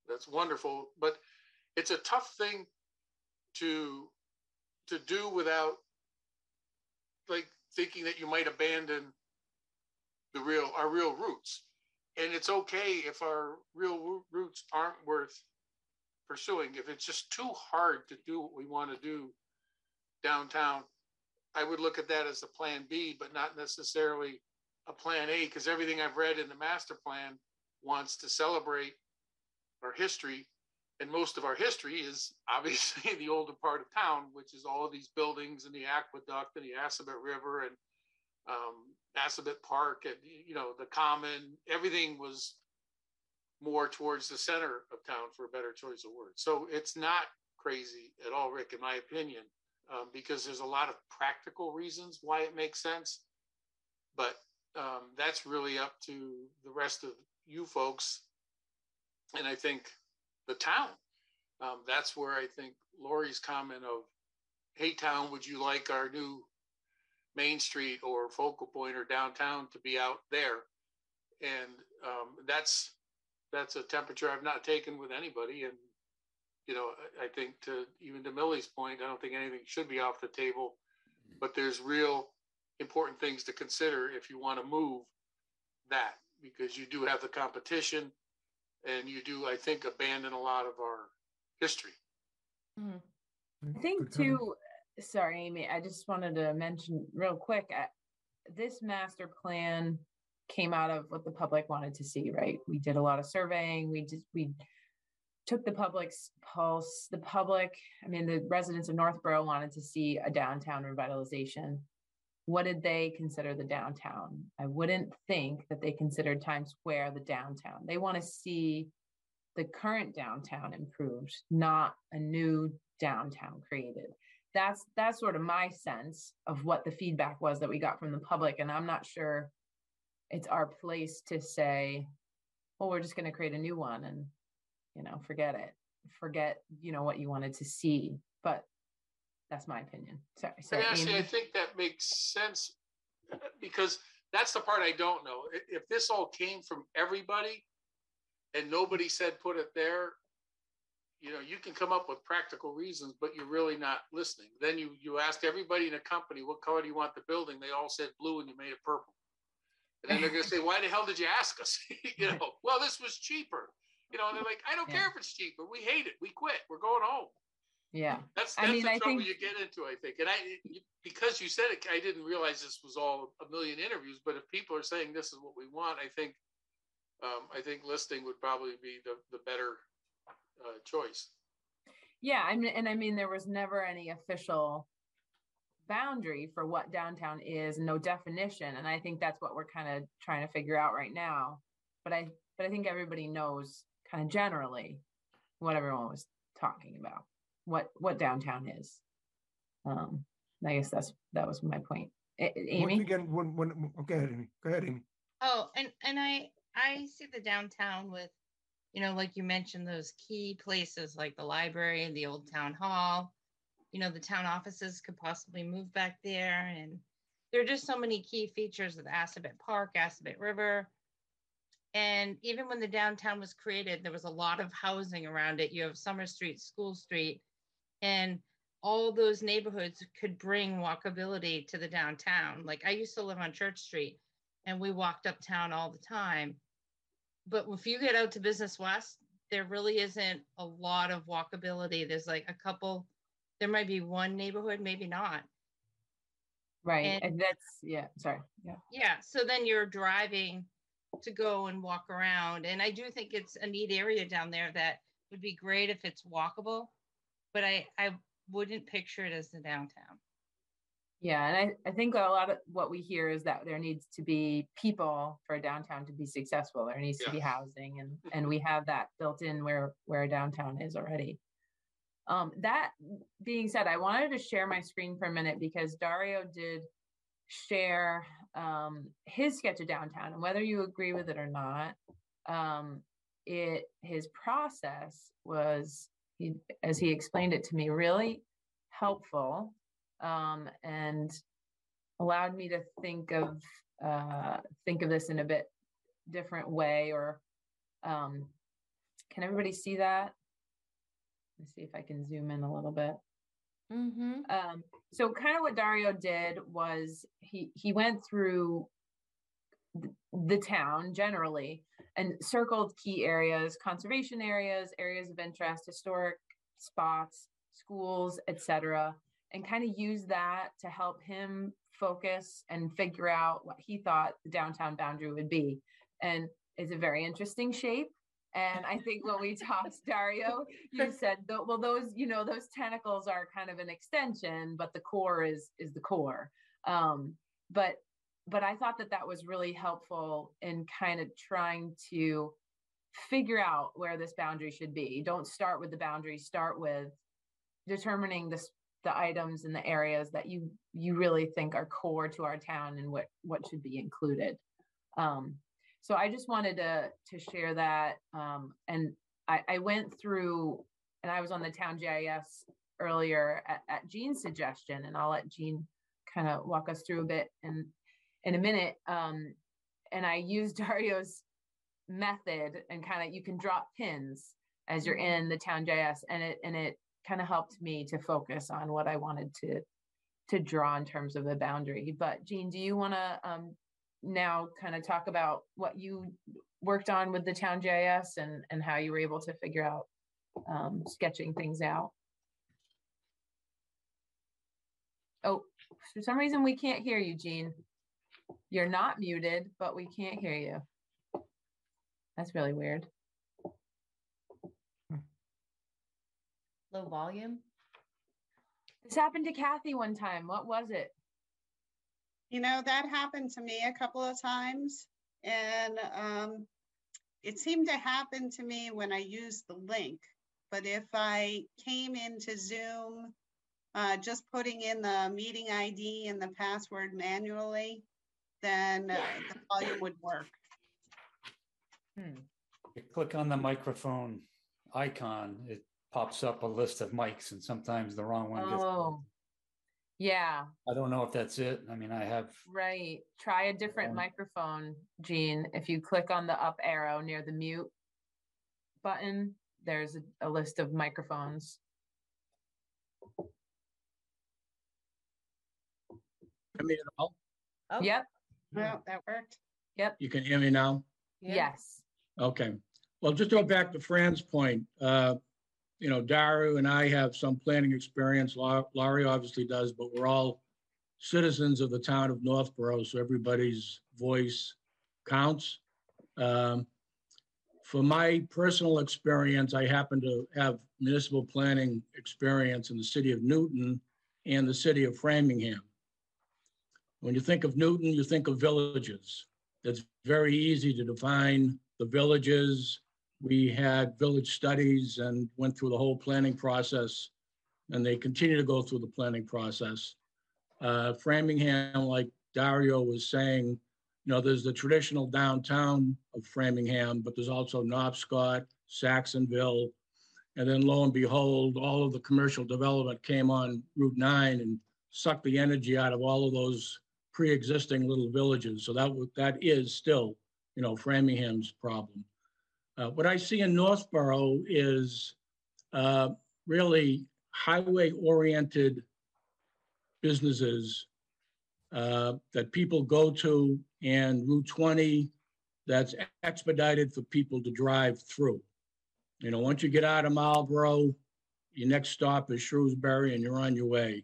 that's wonderful, but it's a tough thing to to do without like thinking that you might abandon the real our real roots. And it's okay if our real roots aren't worth pursuing. If it's just too hard to do what we want to do downtown, I would look at that as a plan B, but not necessarily a plan A, because everything I've read in the master plan wants to celebrate our history. And most of our history is obviously the older part of town, which is all of these buildings and the aqueduct and the Assabet River and um, Assabet Park and, you know, the common, everything was more towards the center of town for a better choice of words. So it's not crazy at all, Rick, in my opinion um, because there's a lot of practical reasons why it makes sense. But um, that's really up to the rest of you folks. And I think the town. Um, that's where I think Lori's comment of, hey, town, would you like our new Main Street or focal point or downtown to be out there? And um, that's that's a temperature I've not taken with anybody. And you know, I think to even to Millie's point, I don't think anything should be off the table, but there's real important things to consider if you want to move that, because you do have the competition and you do, I think, abandon a lot of our history. I think too, sorry, Amy, I just wanted to mention real quick, uh, this master plan came out of what the public wanted to see, right? We did a lot of surveying, we just, we took the public's pulse, the public, I mean, the residents of Northborough wanted to see a downtown revitalization. What did they consider the downtown? I wouldn't think that they considered Times Square the downtown. They want to see the current downtown improved, not a new downtown created. That's that's sort of my sense of what the feedback was that we got from the public, and I'm not sure it's our place to say, "Well, we're just going to create a new one," and you know, forget it, forget you know what you wanted to see. But that's my opinion. Sorry. Actually, I think that makes sense because that's the part I don't know. If this all came from everybody and nobody said put it there, you know, you can come up with practical reasons, but you're really not listening. Then you, you asked everybody in a company, what color do you want the building? They all said blue and you made it purple. And then they're gonna say, why the hell did you ask us? You know, well, this was cheaper. You know, and they're like, I don't Yeah. care if it's cheaper. We hate it. We quit. We're going home. Yeah. That's I that's mean, the I trouble think- you get into, I think. And I, because you said it, I didn't realize this was all a million interviews. But if people are saying this is what we want, I think, um, I think listing would probably be the the better uh, choice. Yeah, I mean, and I mean, there was never any official boundary for what downtown is, no definition, and I think that's what we're kind of trying to figure out right now. But I, but I think everybody knows kind of generally what everyone was talking about, what what downtown is. Um, I guess that's that was my point. A- Once Amy, again, when, when, oh, go ahead, Amy, go ahead, Amy. Oh, and, and I, I see the downtown with, you know, like you mentioned, those key places like the library and the old town hall. You know, the town offices could possibly move back there and there are just so many key features of Assabet Park, Assabet River. And even when the downtown was created, there was a lot of housing around it. You have Summer Street, School Street, and all those neighborhoods could bring walkability to the downtown. Like I used to live on Church Street and we walked uptown all the time. But if you get out to Business West, there really isn't a lot of walkability. There's like a couple, there might be one neighborhood, maybe not. right? and- And that's yeah. Sorry. Yeah. Yeah. So then you're driving to go and walk around. And I do think it's a neat area down there that would be great if it's walkable. But I, I wouldn't picture it as the downtown. Yeah, and I, I think a lot of what we hear is that there needs to be people for a downtown to be successful. There needs to be housing and and we have that built in where where a downtown is already. Um, that being said, I wanted to share my screen for a minute because Dario did share um, his sketch of downtown, and whether you agree with it or not, um, it his process was he as he explained it to me really helpful um, and allowed me to think of uh, think of this in a bit different way. Or um, can everybody see that? Let's see if I can zoom in a little bit. Mm-hmm. Um, so kind of what Dario did was he he went through th- the town generally and circled key areas, conservation areas, areas of interest, historic spots, schools, etc., and kind of use that to help him focus and figure out what he thought the downtown boundary would be. And it's a very interesting shape. And I think when we talked, Dario, you said, well, those, you know, those tentacles are kind of an extension, but the core is is the core. Um, but but I thought that that was really helpful in kind of trying to figure out where this boundary should be. Don't start with the boundary. Start with determining this the items and the areas that you you really think are core to our town and what what should be included. Um, so I just wanted to to share that. Um, and I, I went through, and I was on the town GIS earlier at, at Gene's suggestion, and I'll let Gene kind of walk us through a bit in in a minute. Um, and I used Dario's method, and kind of you can drop pins as you're in the town GIS, and it and it kind of helped me to focus on what I wanted to to draw in terms of a boundary. But Gene, do you want to um, now kind of talk about what you worked on with the town GIS and, and how you were able to figure out um, sketching things out? Oh, for some reason we can't hear you, Gene. You're not muted, but we can't hear you. That's really weird. Low volume? This happened to Kathy one time. What was it? You know, that happened to me a couple of times. And um, it seemed to happen to me when I used the link. But if I came into Zoom, uh, just putting in the meeting ID and the password manually, then uh, the volume would work. Hmm. You click on the microphone icon, it pops up a list of mics and sometimes the wrong one gets. Oh, yeah, I don't know if that's it. I mean, I have, right. Try a different Um, microphone, Gene. If you click on the up arrow near the mute button, there's a, a list of microphones. hear me at all? Oh, Yep, Well, that worked. Yep. You can hear me now? yeah. yes. Okay. Well, just to go back to Fran's point, uh, you know, Dario and I have some planning experience. Lau- Lori obviously does, but we're all citizens of the town of Northborough, so everybody's voice counts. Um, For my personal experience, I happen to have municipal planning experience in the city of Newton and the city of Framingham. When you think of Newton, you think of villages. It's very easy to define the villages. We had village studies and went through the whole planning process. And they continue to go through the planning process. Uh, Framingham, like Dario was saying, you know, there's the traditional downtown of Framingham, but there's also Nobscot, Saxonville. And then lo and behold, all of the commercial development came on Route 9 and sucked the energy out of all of those pre-existing little villages. So that, that is still, you know, Framingham's problem. Uh, what I see in Northborough is uh, really highway-oriented businesses uh, that people go to and Route 20 that's expedited for people to drive through. You know, once you get out of Marlborough, your next stop is Shrewsbury and you're on your way.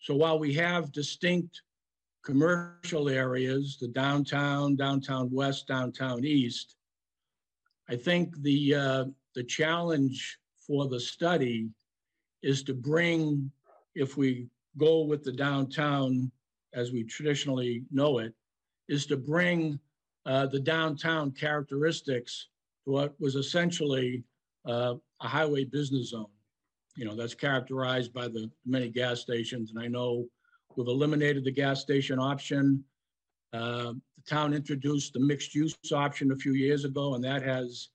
So while we have distinct commercial areas, the downtown, downtown west, downtown east, I think the, uh, the challenge for the study is to bring, if we go with the downtown as we traditionally know it, is to bring uh, the downtown characteristics to what was essentially uh, a highway business zone you know, that's characterized by the many gas stations. And I know we've eliminated the gas station option. Uh, The town introduced the mixed use option a few years ago, and that has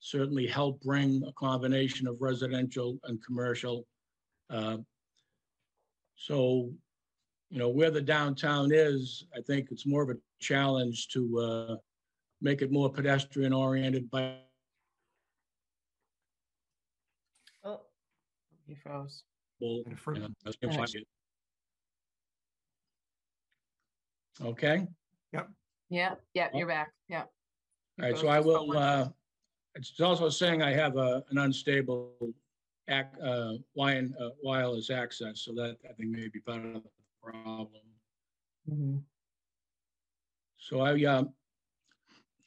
certainly helped bring a combination of residential and commercial. Uh, So, you know, where the downtown is, I think it's more of a challenge to uh, make it more pedestrian oriented by Oh, You froze. Well, And for- yeah, that's gonna Alright. flag it. Okay, Yeah, yeah, you're back. Yeah. all right, so I will, uh, it's also saying I have a, an unstable ac uh, wire- uh, wireless access, so that I think may be part of the problem. Mhm. So I, uh,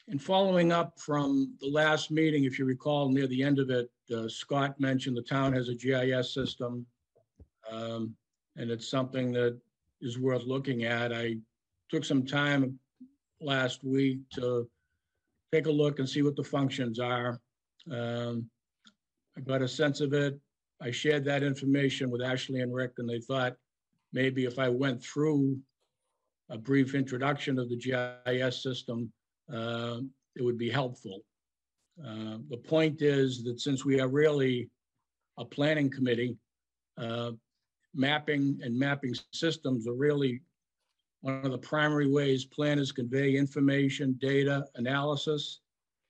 in following up from the last meeting, if you recall, near the end of it, uh, Scott mentioned the town has a GIS system. um, And it's something that is worth looking at. I took some time last week to take a look and see what the functions are. Um, I got a sense of it. I shared that information with Ashley and Rick, and they thought maybe if I went through a brief introduction of the GIS system, uh, it would be helpful. Uh, The point is that since we are really a planning committee, uh, mapping and mapping systems are really one of the primary ways planners convey information, data, analysis.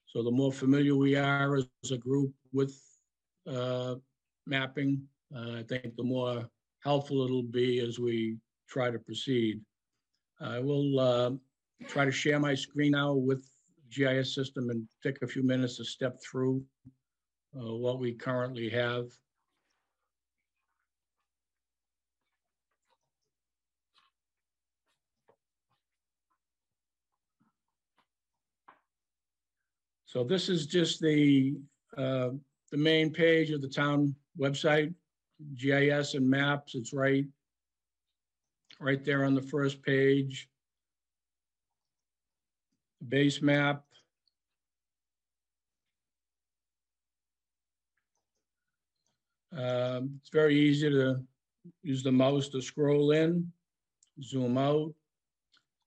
So the more familiar we are as a group with uh, mapping, uh, I think the more helpful it'll be as we try to proceed. I will uh, try to share my screen now with GIS system and take a few minutes to step through uh, what we currently have. So this is just the, uh, the main page of the town website, GIS and maps, it's right, right there on the first page. Base map. Um, It's very easy to use the mouse to scroll in, zoom out.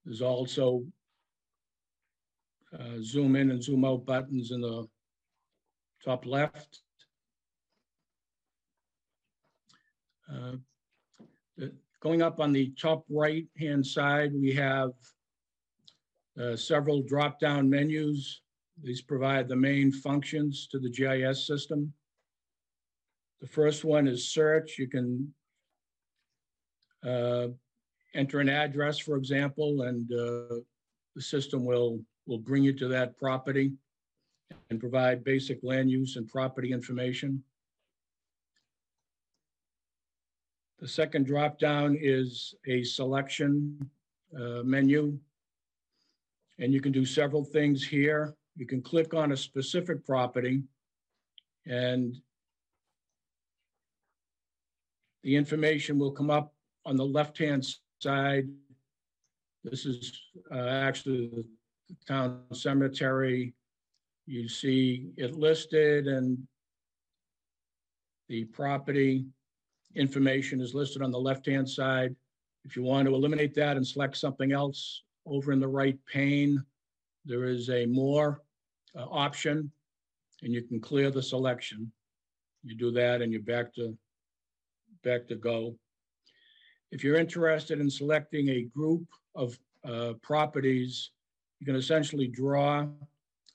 There's also uh, zoom in and zoom out buttons in the top left. Uh, Going up on the top right-hand side, we have uh, several drop-down menus. These provide the main functions to the GIS system. The first one is search. You can uh, enter an address, for example, and uh, the system will, will bring you to that property and provide basic land use and property information. The second drop-down is a selection uh, menu. And you can do several things here. You can click on a specific property and the information will come up on the left-hand side. This is uh, actually the town cemetery. You see it listed and the property information is listed on the left-hand side. If you want to eliminate that and select something else, over in the right pane, there is a more uh, option, and you can clear the selection. You do that and you're back to, back to go. If you're interested in selecting a group of uh, properties, you can essentially draw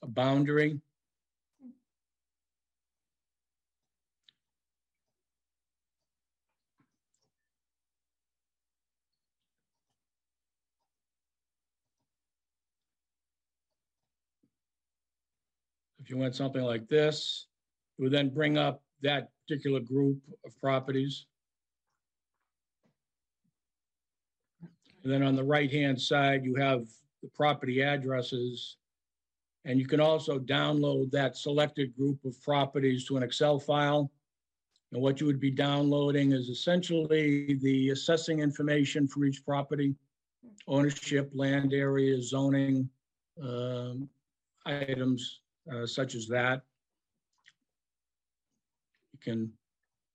a boundary. If you went something like this, it would then bring up that particular group of properties. And then on the right-hand side, you have the property addresses. And you can also download that selected group of properties to an Excel file. And what you would be downloading is essentially the assessing information for each property, ownership, land area, zoning, um, items uh, such as that. You can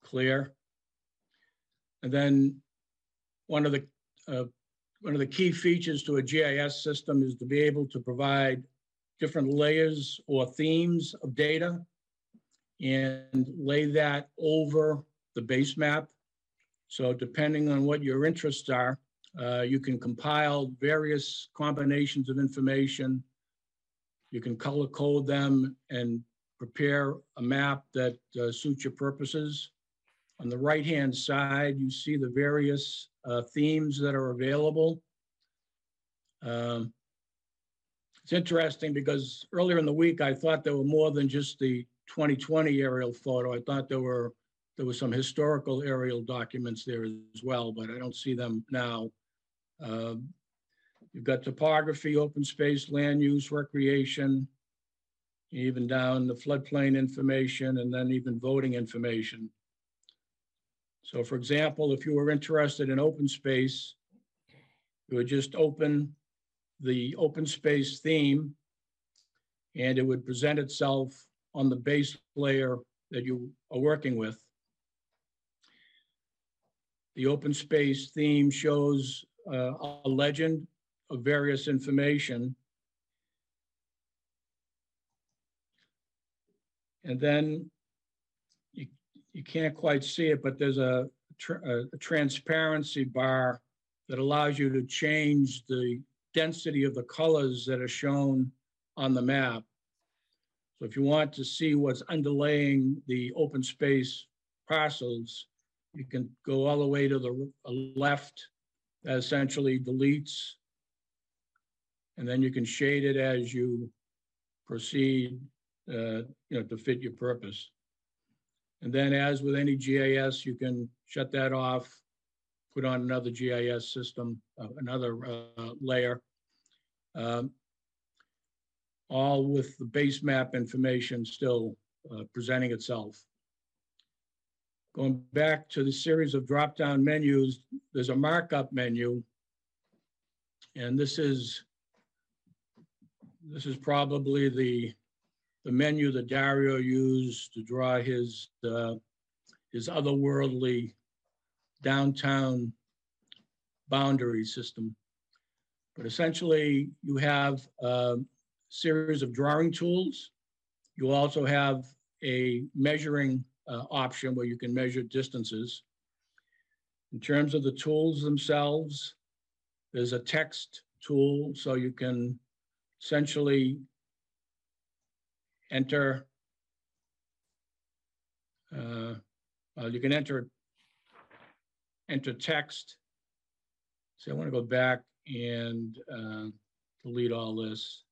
clear. And then one of the uh, one of the key features to a GIS system is to be able to provide different layers or themes of data and lay that over the base map. So depending on what your interests are, uh, you can compile various combinations of information. You can color code them and prepare a map that uh, suits your purposes. On the right-hand side, you see the various uh, themes that are available. Um, It's interesting because earlier in the week, I thought there were more than just the 2020 aerial photo. I thought there were, there were some historical aerial documents there as well, but I don't see them now. Um, You've got topography, open space, land use, recreation, even down the floodplain information, and then even voting information. So for example, if you were interested in open space, you would just open the open space theme and it would present itself on the base layer that you are working with. The open space theme shows uh, a legend of various information. And then you, you can't quite see it, but there's a, a transparency bar that allows you to change the density of the colors that are shown on the map. So if you want to see what's underlaying the open space parcels, You can go all the way to the left, that essentially deletes. And then you can shade it as you proceed, uh, you know, to fit your purpose. And then as with any GIS, you can shut that off, put on another GIS system, uh, another uh, layer. Um, All with the base map information still uh, presenting itself. Going back to the series of drop-down menus, there's a markup menu. And this is, this is probably the, the menu that Dario used to draw his, uh, his otherworldly downtown boundary system. But essentially, you have a series of drawing tools. You also have a measuring uh, option where you can measure distances. In terms of the tools themselves, there's a text tool, so you can essentially enter, uh, well, you can enter, enter text. So I want to go back and uh, delete all this.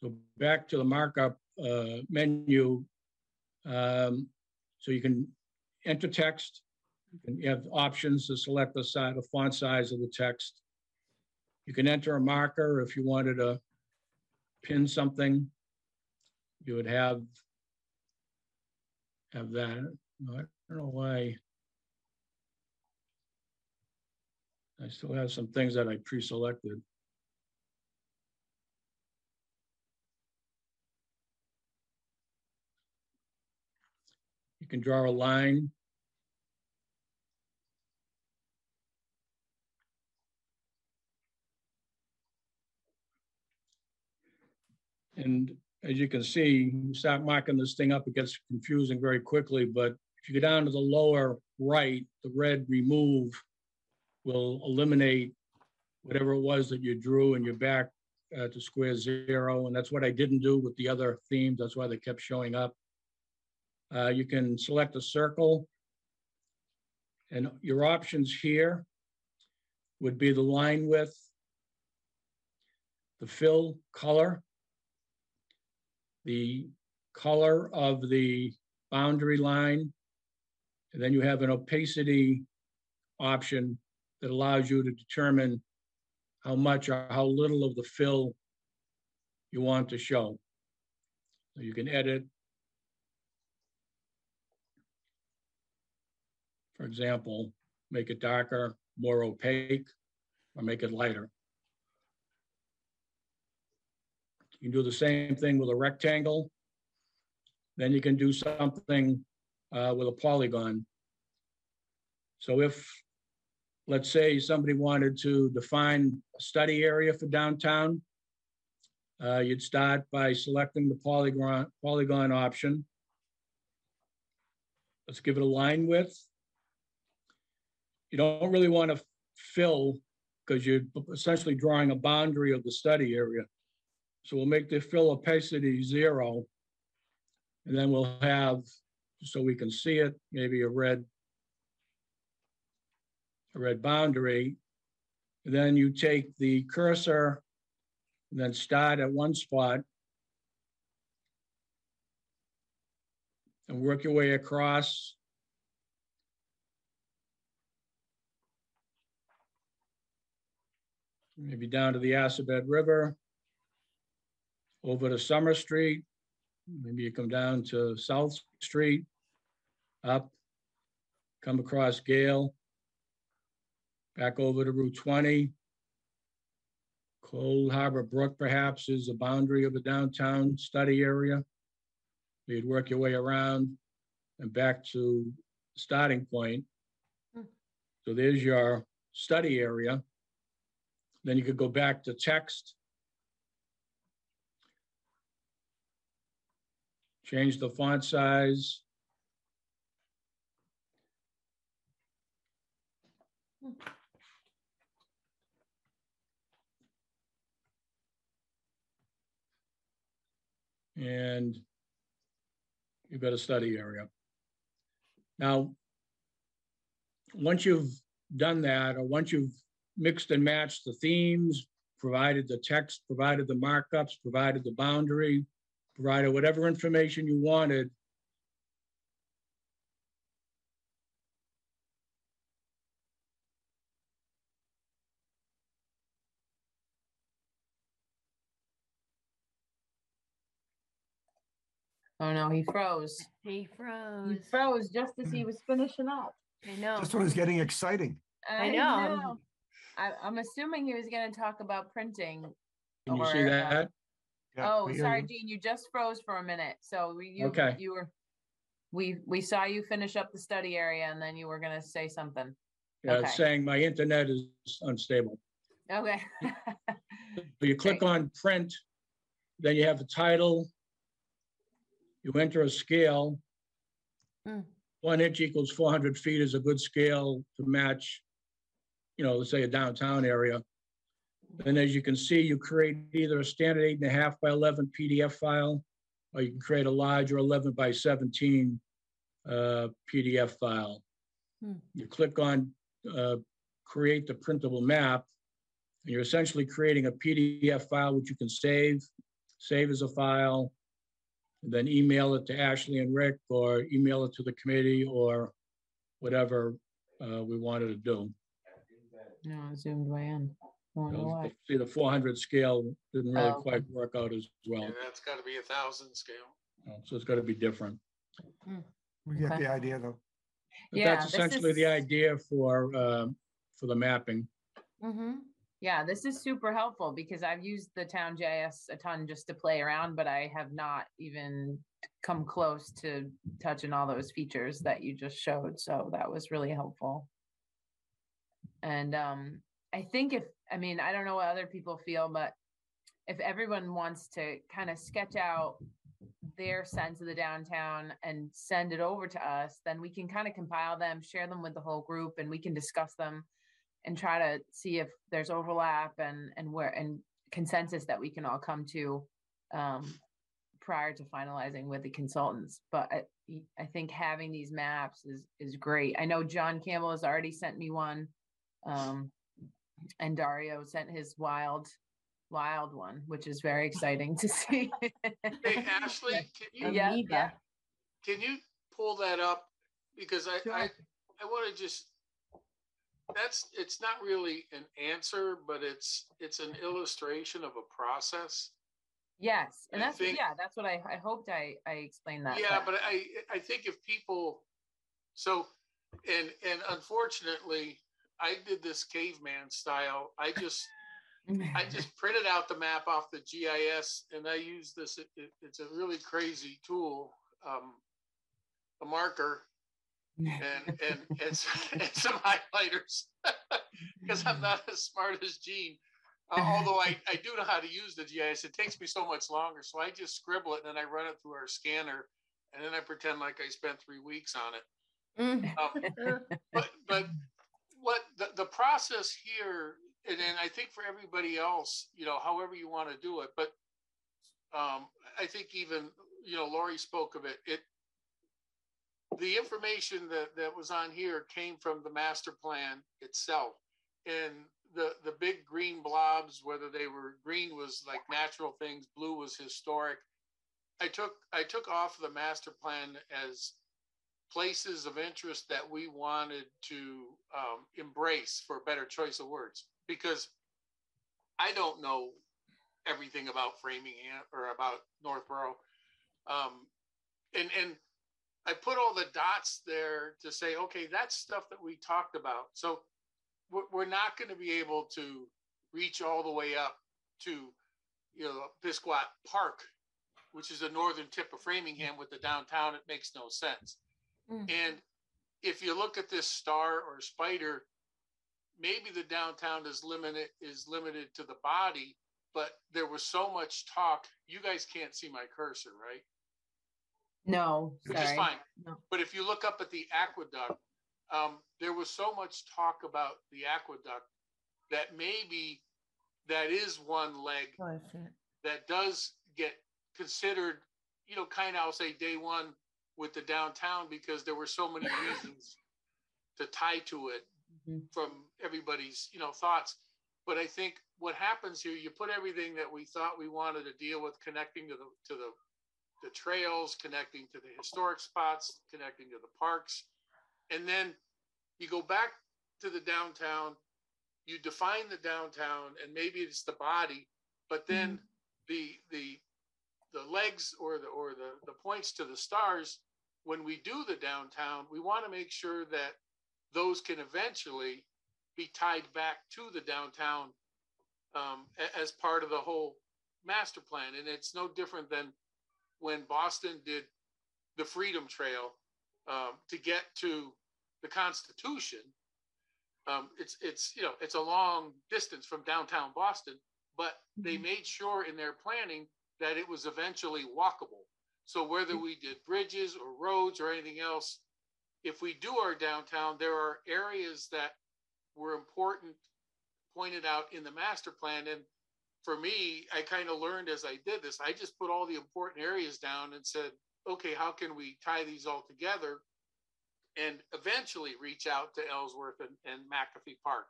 So back to the markup uh, menu. Um, So you can enter text. You have options to select the side, the font size of the text. You can enter a marker if you wanted to pin something. You would have have that. I don't know why. I still have some things that I pre-selected. Can draw a line. And as you can see, you start marking this thing up, it gets confusing very quickly, but if you go down to the lower right, the red remove will eliminate whatever it was that you drew and you're back uh, to square zero. And that's what I didn't do with the other themes. That's why they kept showing up. Uh, you can select a circle. And your options here would be the line width, the fill color, the color of the boundary line. And then you have an opacity option that allows you to determine how much or how little of the fill you want to show. So you can edit. For example, make it darker, more opaque, or make it lighter. You can do the same thing with a rectangle. Then you can do something uh, with a polygon. So if, let's say somebody wanted to define a study area for downtown, uh, you'd start by selecting the polygon, polygon option. Let's give it a line width. You don't really want to fill because you're essentially drawing a boundary of the study area. So we'll make the fill opacity zero. And then we'll have, so we can see it, maybe a red, a red boundary. And then you take the cursor and then start at one spot and work your way across. Maybe down to the Assabet River over to Summer Street. Maybe you come down to South Street, up, come across Gale, back over to Route 20. Cold Harbor Brook perhaps is the boundary of the downtown study area. You'd work your way around and back to starting point. Hmm. So there's your study area. Then you could go back to text, change the font size. And you've got a study area. Now, once you've done that, or once you've mixed and matched the themes, provided the text, provided the markups, provided the boundary, provided whatever information you wanted, Oh, no, he froze. He froze. He froze. froze just as he was finishing up. I know. This one is getting exciting. I know. I, I'm assuming he was gonna talk about printing. can you see Or, uh, that? Yeah, Oh, sorry, you. Gene, you just froze for a minute, so you, Okay. you were, we, we saw you finish up the study area and then you were gonna say something. Yeah, it's okay. saying my internet is unstable. Okay. So you click on print, then you have the title. You enter a scale. Hmm. One inch equals four hundred feet is a good scale to match, you know, let's say a downtown area. And as you can see, you create either a standard eight and a half by eleven PDF file, or you can create a larger eleven by seventeen uh, PDF file. Hmm. You click on uh, create the printable map, and you're essentially creating a PDF file which you can save, save as a file, and then email it to Ashley and Rick, or email it to the committee, or whatever uh, we wanted to do. No, I zoomed way in. I You know, why. See, the 400 scale didn't really Oh, quite work out as well, Yeah, that's gotta be a thousand scale. so it's got to be different. We get Okay. the idea though. But Yeah, that's this essentially the is- idea for, um, for the mapping. Mm-hmm. Yeah, this is super helpful because I've used the town GIS a ton just to play around, but I have not even come close to touching all those features that you just showed. So that was really helpful. And um, I think if, I mean, I don't know what other people feel, but if everyone wants to kind of sketch out their sense of the downtown and send it over to us, then we can kind of compile them, share them with the whole group, and we can discuss them and try to see if there's overlap and and where and consensus that we can all come to um, prior to finalizing with the consultants. But I, I think having these maps is is great. I know John Campbell has already sent me one, um, and Dario sent his wild wild one, which is very exciting to see. Hey, Ashley, can you, yeah, yeah. can you pull that up? Because I, Sure. I, I want to just, that's, it's not really an answer, but it's, it's an illustration of a process. Yes, and I that's think- yeah, that's what I I hoped I I explained that. Yeah, but I, I think if people, so, and, and unfortunately, I did this caveman style. I just, I just printed out the map off the GIS and I use this, it, it- it's a really crazy tool, um, a marker and, and, and, and some highlighters. Cause I'm not as smart as Gene. Uh, although I, I do know how to use the GIS, it takes me so much longer. So I just scribble it and then I run it through our scanner and then I pretend like I spent three weeks on it. Mm. Um, but but what the, the process here and then i think for everybody else you know however you want to do it but um i think even you know Lori spoke of it it the information that that was on here came from the master plan itself. And the the big green blobs whether they were green was like natural things blue was historic. I took i took off the master plan as places of interest that we wanted to um, embrace for a better choice of words because I don't know everything about Framingham or about Northborough. Um, and, and I put all the dots there to say, okay, that's stuff that we talked about. So we're, not going to be able to reach all the way up to, you know, Pisquat Park, which is the northern tip of Framingham with the downtown. It makes no sense. Mm. And if you look at this star or spider, maybe the downtown is limited is limited to the body, but there was so much talk. You guys can't see my cursor, right? no, Which sorry. is fine. No. But if you look up at the aqueduct, um, there was so much talk about the aqueduct that maybe that is one leg Oh, I see it. that does get considered you know, kind of, I'll say day one with the downtown because there were so many reasons to tie to it Mhm. from everybody's, you know, thoughts. But I think what happens here, you put everything that we thought we wanted to deal with, connecting to the to the the trails, connecting to the historic spots, connecting to the parks, and then you go back to the downtown. You define the downtown, and maybe it's the body, but then the the the legs or the or the the points to the stars. When we do the downtown, we want to make sure that those can eventually be tied back to the downtown um, as part of the whole master plan. And it's no different than when Boston did the Freedom Trail um, to get to the Constitution. Um, it's it's you know it's a long distance from downtown Boston, but they made sure in their planning that it was eventually walkable. So whether we did bridges or roads or anything else, if we do our downtown, there are areas that were important pointed out in the master plan. And for me, I kind of learned as I did this, I just put all the important areas down and said, okay, how can we tie these all together and eventually reach out to Ellsworth and, and McAfee Park?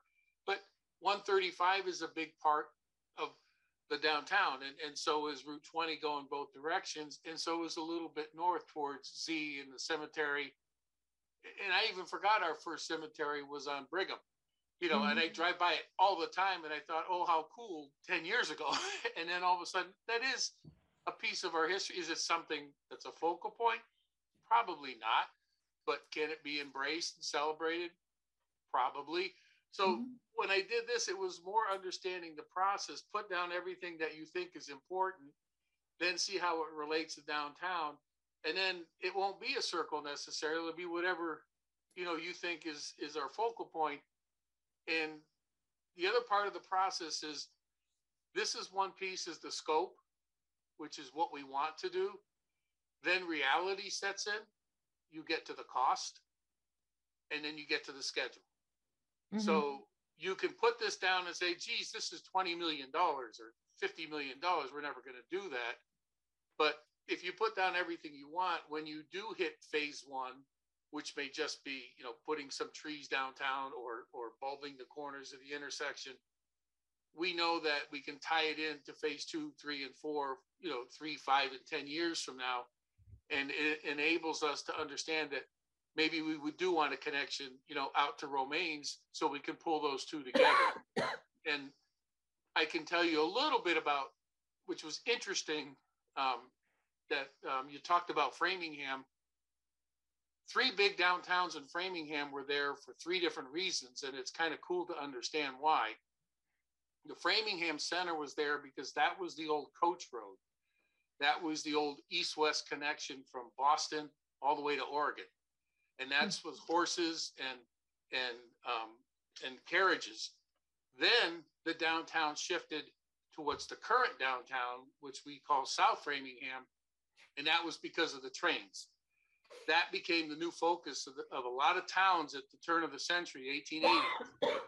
But 135 is a big part of the downtown, and, and so is Route 20 going both directions, and so is a little bit north towards Z and the cemetery. And I even forgot our first cemetery was on Brigham you know, and I mm-hmm. drive by it all the time and I thought, oh, how cool 10 years ago. and then all of a sudden, that is a piece of our history. Is it something that's a focal point? Probably not. But can it be embraced and celebrated? Probably. So mm-hmm. when I did this, it was more understanding the process, put down everything that you think is important, then see how it relates to downtown. And then it won't be a circle necessarily, it'll be whatever you know you think is is our focal point. point and the other part of the process is this is one piece is the scope, which is what we want to do. Then reality sets in, you get to the cost, and then you get to the schedule. Mm-hmm. So you can put this down and say, geez, this is $20 million or $50 million. We're never going to do that. But if you put down everything you want, when you do hit phase one, which may just be you know putting some trees downtown or or bulbing the corners of the intersection we know that we can tie it into phase two three and four you know three five and ten years from now and it enables us to understand that maybe we would do want a connection you know out to romaines so we can pull those two together and i can tell you a little bit about which was interesting um, that um, you talked about framingham three big downtowns in Framingham were there for three different reasons, and it's kind of cool to understand why. The Framingham Center was there because that was the old coach road. That was the old east-west connection from Boston all the way to Oregon, and that's was horses and and um, and carriages. Then the downtown shifted to what's the current downtown, which we call South Framingham, and that was because of the trains that became the new focus of, the, of, a lot of towns at the turn of the century, 1880.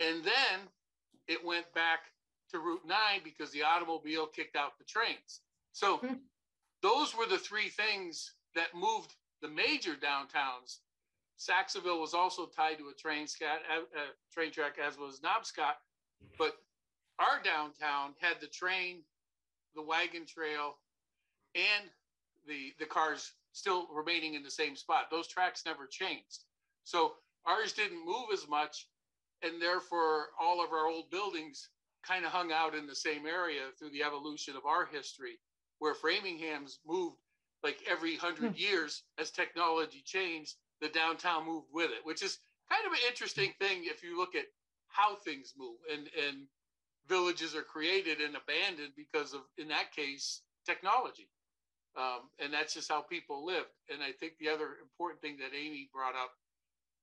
and then it went back to Route 9 because the automobile kicked out the trains. So those were the three things that moved the major downtowns. Saxonville was also tied to a train, scat, train track, as was Nobscot. But our downtown had the train, the wagon trail, and the the cars still remaining in the same spot. Those tracks never changed. So ours didn't move as much, and therefore all of our old buildings kind of hung out in the same area through the evolution of our history, where Framingham's moved like every hundred years as technology changed, the downtown moved with it, which is kind of an interesting thing if you look at how things move and and villages are created and abandoned because of in that case technology um, and that's just how people live. And I think the other important thing that Amy brought up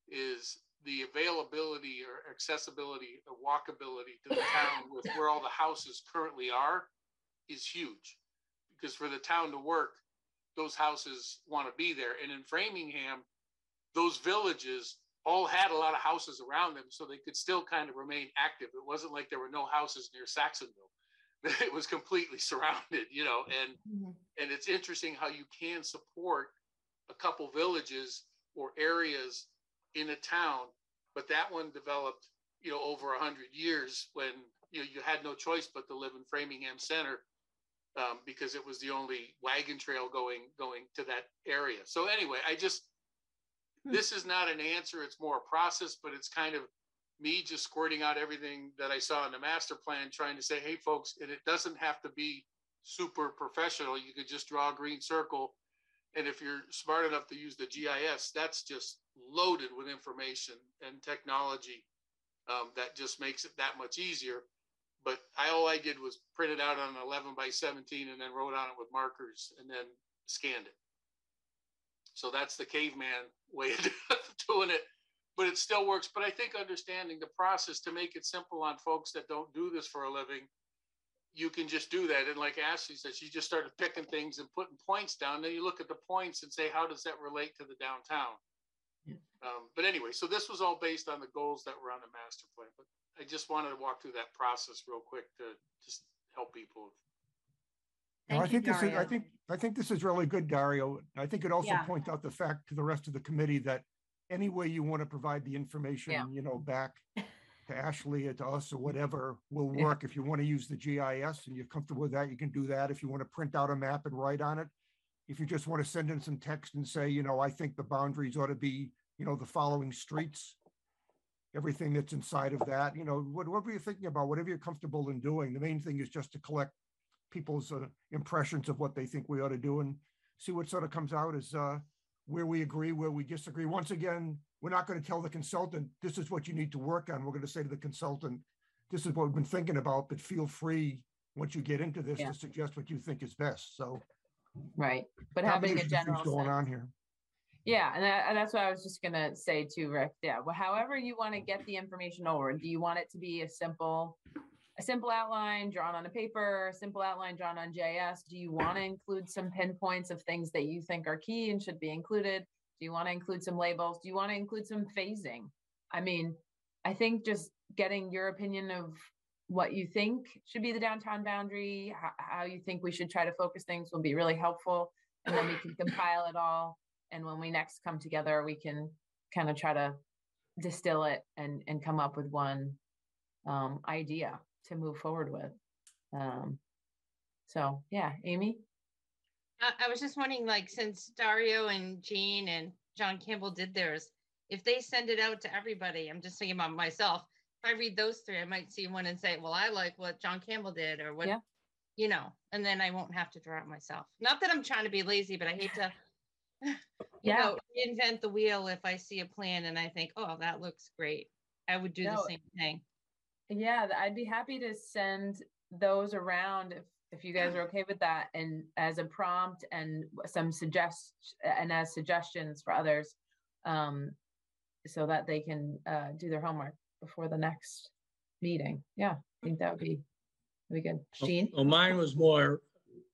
is the availability or accessibility or walkability to the town with where all the houses currently are is huge. Because for the town to work, those houses want to be there. And in Framingham, those villages all had a lot of houses around them, so they could still kind of remain active. It wasn't like there were no houses near Saxonville. it was completely surrounded, you know, and Mhm. and it's interesting how you can support a couple villages or areas in a town, but that one developed, you know, over a hundred years when you know you had no choice but to live in Framingham Center um, because it was the only wagon trail going going to that area. So anyway, I just Hmm. this is not an answer; it's more a process, but it's kind of me just squirting out everything that I saw in the master plan, trying to say, hey, folks, and it doesn't have to be super professional. You could just draw a green circle. And if you're smart enough to use the GIS, that's just loaded with information and technology um, that just makes it that much easier. But I, all I did was print it out on an 11 by 17 and then wrote on it with markers and then scanned it. So that's the caveman way of doing it but it still works. But I think understanding the process to make it simple on folks that don't do this for a living, you can just do that. And like Ashley said, she just started picking things and putting points down. Then you look at the points and say, how does that relate to the downtown? Um, but anyway, so this was all based on the goals that were on the master plan. But I just wanted to walk through that process real quick to just help people. No, I Thank you, think this is, I think, I think this is really good, Dario. I think it also Yeah. points out the fact to the rest of the committee that any way you want to provide the information, Yeah. you know, back to Ashley or to us or whatever will Yeah. work. If you want to use the GIS and you're comfortable with that, you can do that. If you want to print out a map and write on it. If you just want to send in some text and say, you know, I think the boundaries ought to be, you know, the following streets. Everything that's inside of that, you know, whatever you're thinking about, whatever you're comfortable in doing. The main thing is just to collect people's uh, impressions of what they think we ought to do and see what sort of comes out as uh, where we agree, where we disagree. Once again, we're not going to tell the consultant, this is what you need to work on. We're going to say to the consultant, this is what we've been thinking about, but feel free, once you get into this, Yeah. to suggest what you think is best. So. Right. But having a general Going sense. on here. Yeah, and, that, and that's what I was just gonna say too, Rick. Yeah, well, however you want to get the information over, do you want it to be a simple, a simple outline drawn on a paper, a simple outline drawn on GIS? Do you want to include some pinpoints of things that you think are key and should be included? Do you want to include some labels? Do you want to include some phasing? I mean, I think just getting your opinion of what you think should be the downtown boundary, how, how you think we should try to focus things will be really helpful. And then we can compile it all. And when we next come together, we can kind of try to distill it and, and come up with one um, idea to move forward with. Um, so yeah, Amy? I, I was just wondering, like, since Dario and Gene and John Campbell did theirs, if they send it out to everybody, I'm just thinking about myself. If I read those three, I might see one and say, well, I like what John Campbell did or what, Yeah. you know, and then I won't have to draw it myself. Not that I'm trying to be lazy, but I hate to, Yeah. know, reinvent the wheel if I see a plan and I think, oh, that looks great. I would do the same thing. Yeah, I'd be happy to send those around if, if you guys are okay with that and as a prompt and some suggest and as suggestions for others. Um, so that they can uh, do their homework before the next meeting. Yeah, I think that would be, would be good. Gene? Well, mine was more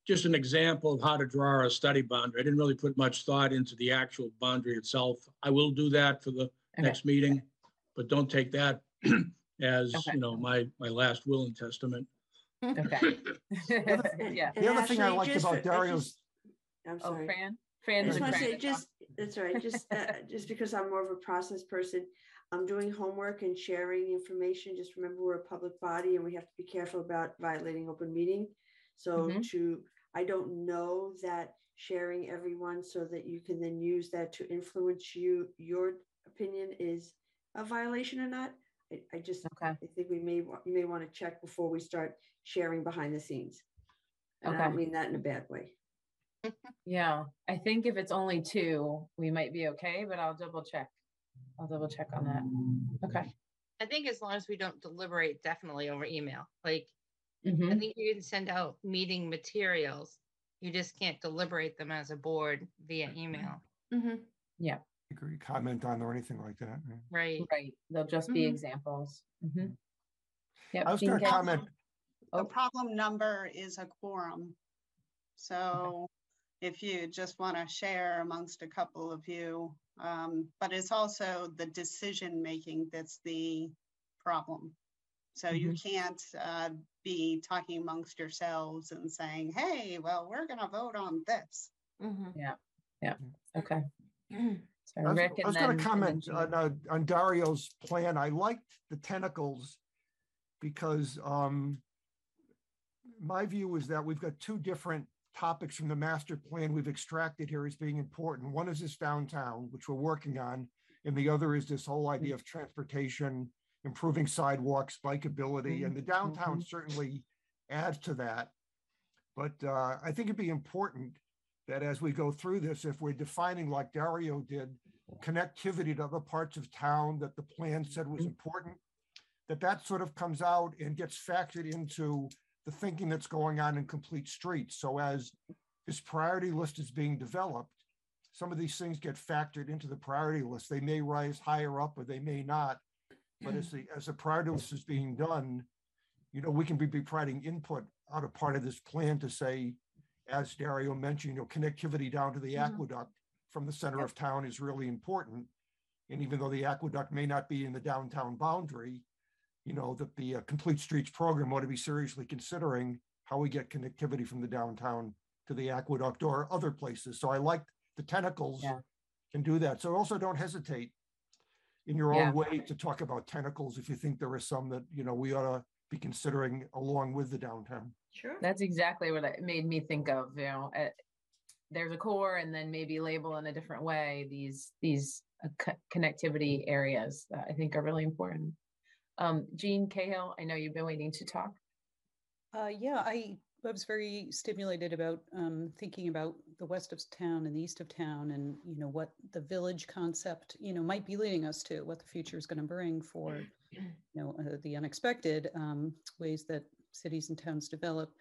just an example of how to draw a study boundary. I didn't really put much thought into the actual boundary itself. I will do that for the Okay. next meeting, but don't take that as, Okay. you know, my, my last will and testament. Okay. And- Yeah. The other thing I Ashley, liked just about for- I Dario's- just- I'm Oh, sorry. Fran? I Fran just want to say, just, that's all right, just, uh, just because I'm more of a process person, I'm doing homework and sharing information. Just remember, we're a public body and we have to be careful about violating open meeting. So Mhm. to, I don't know that sharing everyone so that you can then use that to influence you, your opinion is a violation or not. I, I just, Okay. I think we may, wa- you may want to check before we start sharing behind the scenes. And I don't mean that in a bad way. Yeah, I think if it's only two, we might be okay, but I'll double check. I'll double check on that. Okay. I think as long as we don't deliberate definitely over email, like I Mhm. think you can send out meeting materials. You just can't deliberate them as a board via email, Mhm. Yeah. Agree, comment on or anything like that. yeah. right? Right, they'll just be Mhm. examples. Mhm. Yep, I was gonna comment, The Oh. problem number is a quorum. So if you just want to share amongst a couple of you, um, but it's also the decision making that's the problem. So you can't uh, be talking amongst yourselves and saying, hey, well, we're going to vote on this. Mhm. Yeah. Yeah. Okay. So I was, Rick I and was gonna comment on, uh, on Dario's plan. I liked the tentacles because, um, my view is that we've got two different topics from the master plan we've extracted here as being important. One is this downtown, which we're working on, and the other is this whole idea of transportation, improving sidewalks, bikeability, and the mm-hmm, downtown mm-hmm. certainly adds to that. But uh, I think it'd be important that as we go through this, if we're defining like Dario did, connectivity to other parts of town that the plan said was mm-hmm. important, that that sort of comes out and gets factored into the thinking that's going on in complete streets. So as this priority list is being developed, some of these things get factored into the priority list. They may rise higher up or they may not. But as the, as the list is being done, you know, we can be be providing input out of part of this plan to say, as Dario mentioned, you know, connectivity down to the Mhm. aqueduct from the center of town is really important. And even though the aqueduct may not be in the downtown boundary, you know, that the uh, Complete Streets program ought to be seriously considering how we get connectivity from the downtown to the aqueduct or other places. So I like the tentacles Yeah. can do that. So also don't hesitate in your Yeah. own way to talk about tentacles if you think there are some that, you know, we ought to be considering along with the downtown. Sure. That's exactly what it made me think of, you know, uh, there's a core and then maybe label in a different way these, these uh, co- connectivity areas that I think are really important. Um, Jean Cahill, I know you've been waiting to talk. Uh, yeah, I, I was very stimulated about um, thinking about the west of town and the east of town and, you know, what the village concept, you know, might be leading us to, what the future is going to bring for, you know, uh, the unexpected um, ways that cities and towns develop.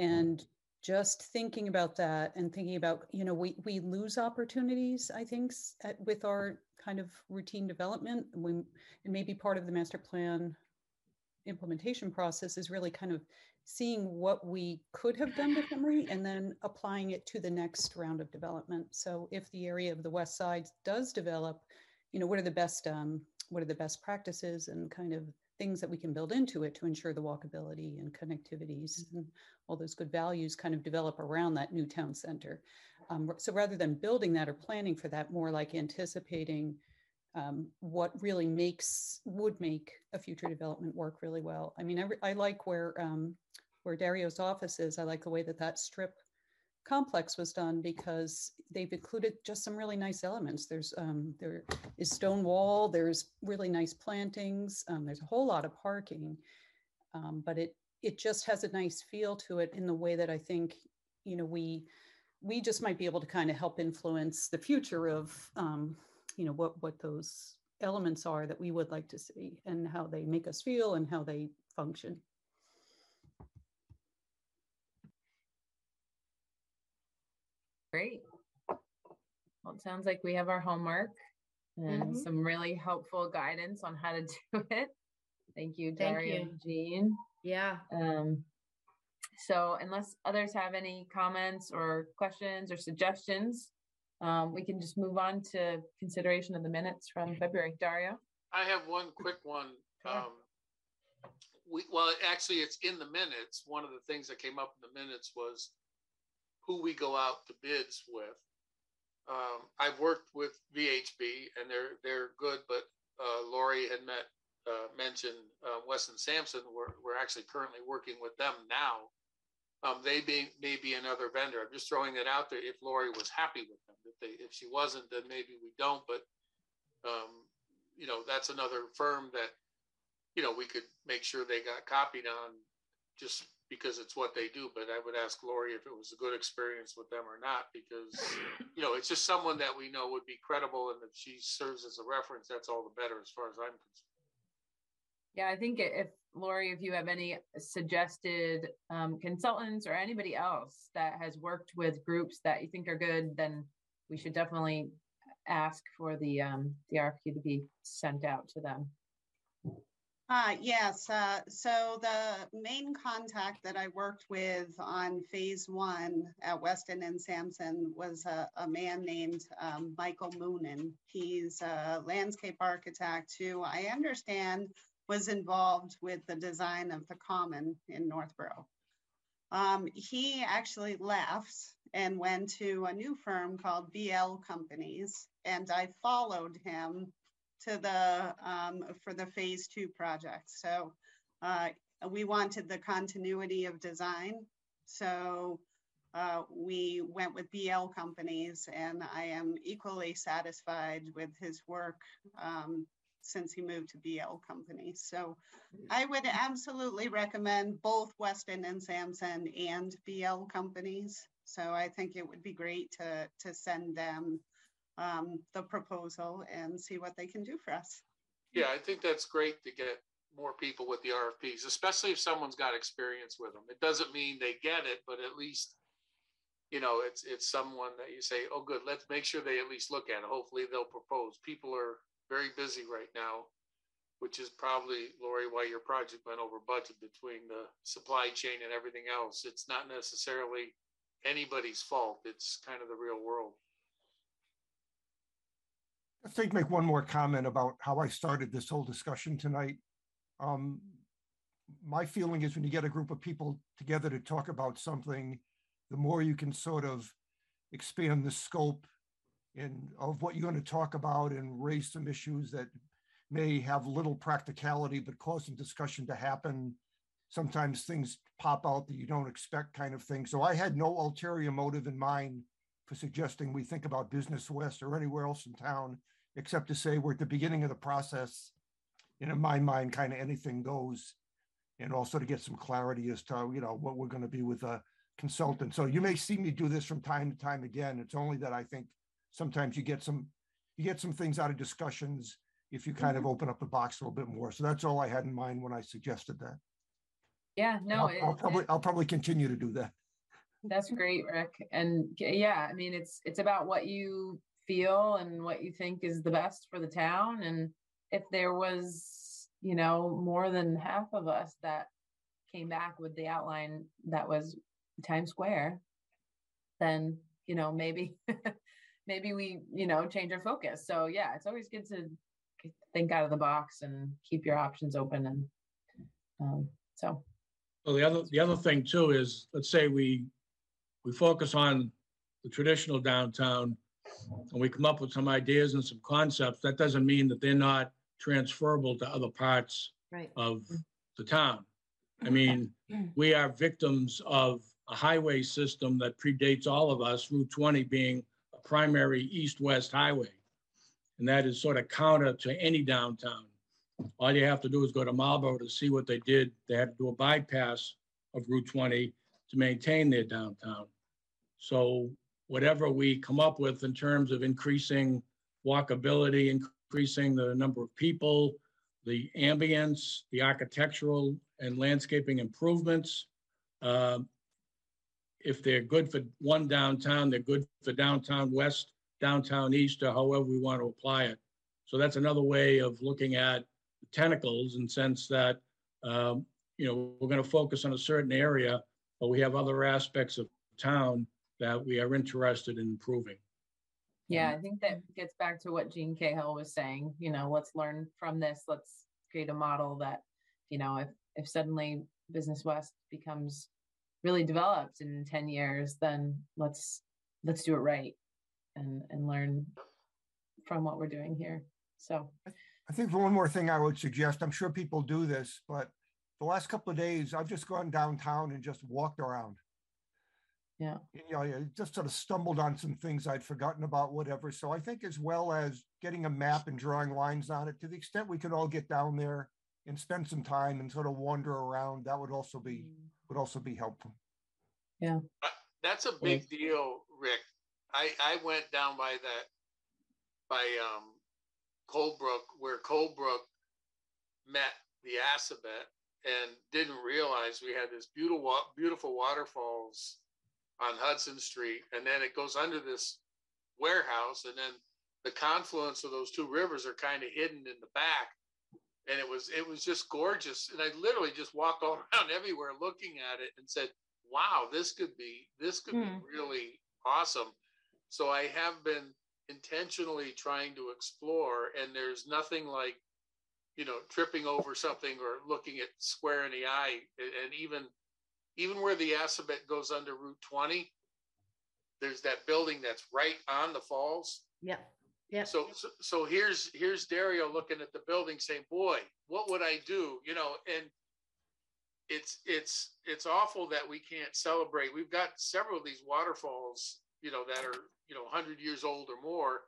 And just thinking about that and thinking about, you know, we, we lose opportunities, I think, at, with our kind of routine development. We, and maybe part of the master plan implementation process is really kind of seeing what we could have done differently and then applying it to the next round of development. So if the area of the west side does develop, you know, what are the best um, what are the best practices and kind of things that we can build into it to ensure the walkability and connectivities and all those good values kind of develop around that new town center. Um, so rather than building that or planning for that, more like anticipating um, what really makes would make a future development work really well. I mean, I, I like where um, where Dario's office is. I like the way that that strip complex was done because they've included just some really nice elements. There's um, there is stone wall. There's really nice plantings. Um, there's a whole lot of parking, um, but it it just has a nice feel to it in the way that I think you know we we just might be able to kind of help influence the future of um, you know what what those elements are that we would like to see and how they make us feel and how they function. Great. Well, it sounds like we have our homework and Mhm. some really helpful guidance on how to do it. Thank you, Thank Dario you. and Gene. Yeah. Um, so unless others have any comments or questions or suggestions, um, we can just move on to consideration of the minutes from February. Dario? I have one quick one. Um, we, well, actually, it's in the minutes. One of the things that came up in the minutes was who we go out to bids with. Um, I've worked with VHB and they're, they're good, but, uh, Lori had met, uh, mentioned, uh, Weston Sampson. We're, we're actually currently working with them now. Um, they be, may be another vendor. I'm just throwing it out there if Lori was happy with them. If they, if she wasn't, then maybe we don't, but, um, you know, that's another firm that, you know, we could make sure they got copied on just because it's what they do. But I would ask Lori if it was a good experience with them or not, because, you know, it's just someone that we know would be credible. And if she serves as a reference, that's all the better as far as I'm concerned. Yeah, I think if Lori, if you have any suggested um, consultants or anybody else that has worked with groups that you think are good, then we should definitely ask for the um, the RFQ to be sent out to them. Uh, yes, uh, so the main contact that I worked with on phase one at Weston and Sampson was a, a man named um, Michael Moonen. He's a landscape architect who I understand was involved with the design of the common in Northborough. Um, he actually left and went to a new firm called BL Companies, and I followed him to the um, for the phase two project. So uh, we wanted the continuity of design, so uh, we went with BL Companies, and I am equally satisfied with his work um, since he moved to BL Company. So I would absolutely recommend both Weston and Sampson and BL Companies. So I think it would be great to, to send them um, the proposal and see what they can do for us. Yeah, I think that's great to get more people with the RFPs, especially if someone's got experience with them. It doesn't mean they get it, but at least, you know, it's it's someone that you say, oh, good, let's make sure they at least look at it. Hopefully they'll propose. People are very busy right now, which is probably, Lori, why your project went over budget between the supply chain and everything else. It's not necessarily anybody's fault. It's kind of the real world. I think make one more comment about how I started this whole discussion tonight. Um, my feeling is when you get a group of people together to talk about something, the more you can sort of expand the scope and of what you're going to talk about and raise some issues that may have little practicality but cause some discussion to happen. Sometimes things pop out that you don't expect, kind of thing. So I had no ulterior motive in mind for suggesting we think about Business West or anywhere else in town, except to say we're at the beginning of the process. And in my mind, kind of anything goes. And also to get some clarity as to, you know, what we're going to be with a consultant. So you may see me do this from time to time again. It's only that I think sometimes you get some you get some things out of discussions if you kind of mm-hmm. open up the box a little bit more. So that's all I had in mind when I suggested that. Yeah, no, I'll, it- I'll probably it- I'll probably continue to do that. That's great, Rick. And yeah, I mean, it's, it's about what you feel and what you think is the best for the town. And if there was, you know, more than half of us that came back with the outline that was Times Square, then, you know, maybe, maybe we, you know, change our focus. So yeah, it's always good to think out of the box and keep your options open and, um, so. Well, the other, the other thing too is, let's say we, we focus on the traditional downtown and we come up with some ideas and some concepts, that doesn't mean that they're not transferable to other parts Right. of the town. I mean, we are victims of a highway system that predates all of us, Route 20 being a primary east-west highway. And that is sort of counter to any downtown. All you have to do is go to Marlboro to see what they did. They had to do a bypass of Route 20 to maintain their downtown. So whatever we come up with in terms of increasing walkability, increasing the number of people, the ambience, the architectural and landscaping improvements, um, if they're good for one downtown, they're good for downtown west, downtown east, or however we want to apply it. So that's another way of looking at tentacles in sense that, um, you know, we're going to focus on a certain area, but we have other aspects of town that we are interested in improving. Yeah, I think that gets back to what Gene Cahill was saying, you know, let's learn from this. Let's create a model that, you know, if, if suddenly Business West becomes really developed in 10 years, then let's, let's do it right and, and learn from what we're doing here. So, I think one more thing I would suggest, I'm sure people do this, but the last couple of days, I've just gone downtown and just walked around. yeah, You know, I just sort of stumbled on some things I'd forgotten about, whatever. So I think as well as getting a map and drawing lines on it, to the extent we could all get down there and spend some time and sort of wander around, that would also be, mm. Would also be helpful. Yeah. That's a big deal, Rick. I, I went down by that, by, um, Coldbrook, where Coldbrook met the Assabet and didn't realize we had this beautiful, beautiful waterfalls on Hudson Street. And then it goes under this warehouse and then the confluence of those two rivers are kind of hidden in the back. And it was, it was just gorgeous. And I literally just walked all around everywhere looking at it and said, wow, this could be, this could Hmm. be really awesome. So I have been intentionally trying to explore and there's nothing like you know, tripping over something or looking at square in the eye and even, even where the Assabet goes under Route twenty, there's that building that's right on the falls. Yep, yep. So, so, so here's, here's Dario looking at the building saying, boy, what would I do? You know, and it's, it's, it's awful that we can't celebrate. We've got several of these waterfalls, you know, that are, you know, hundred years old or more.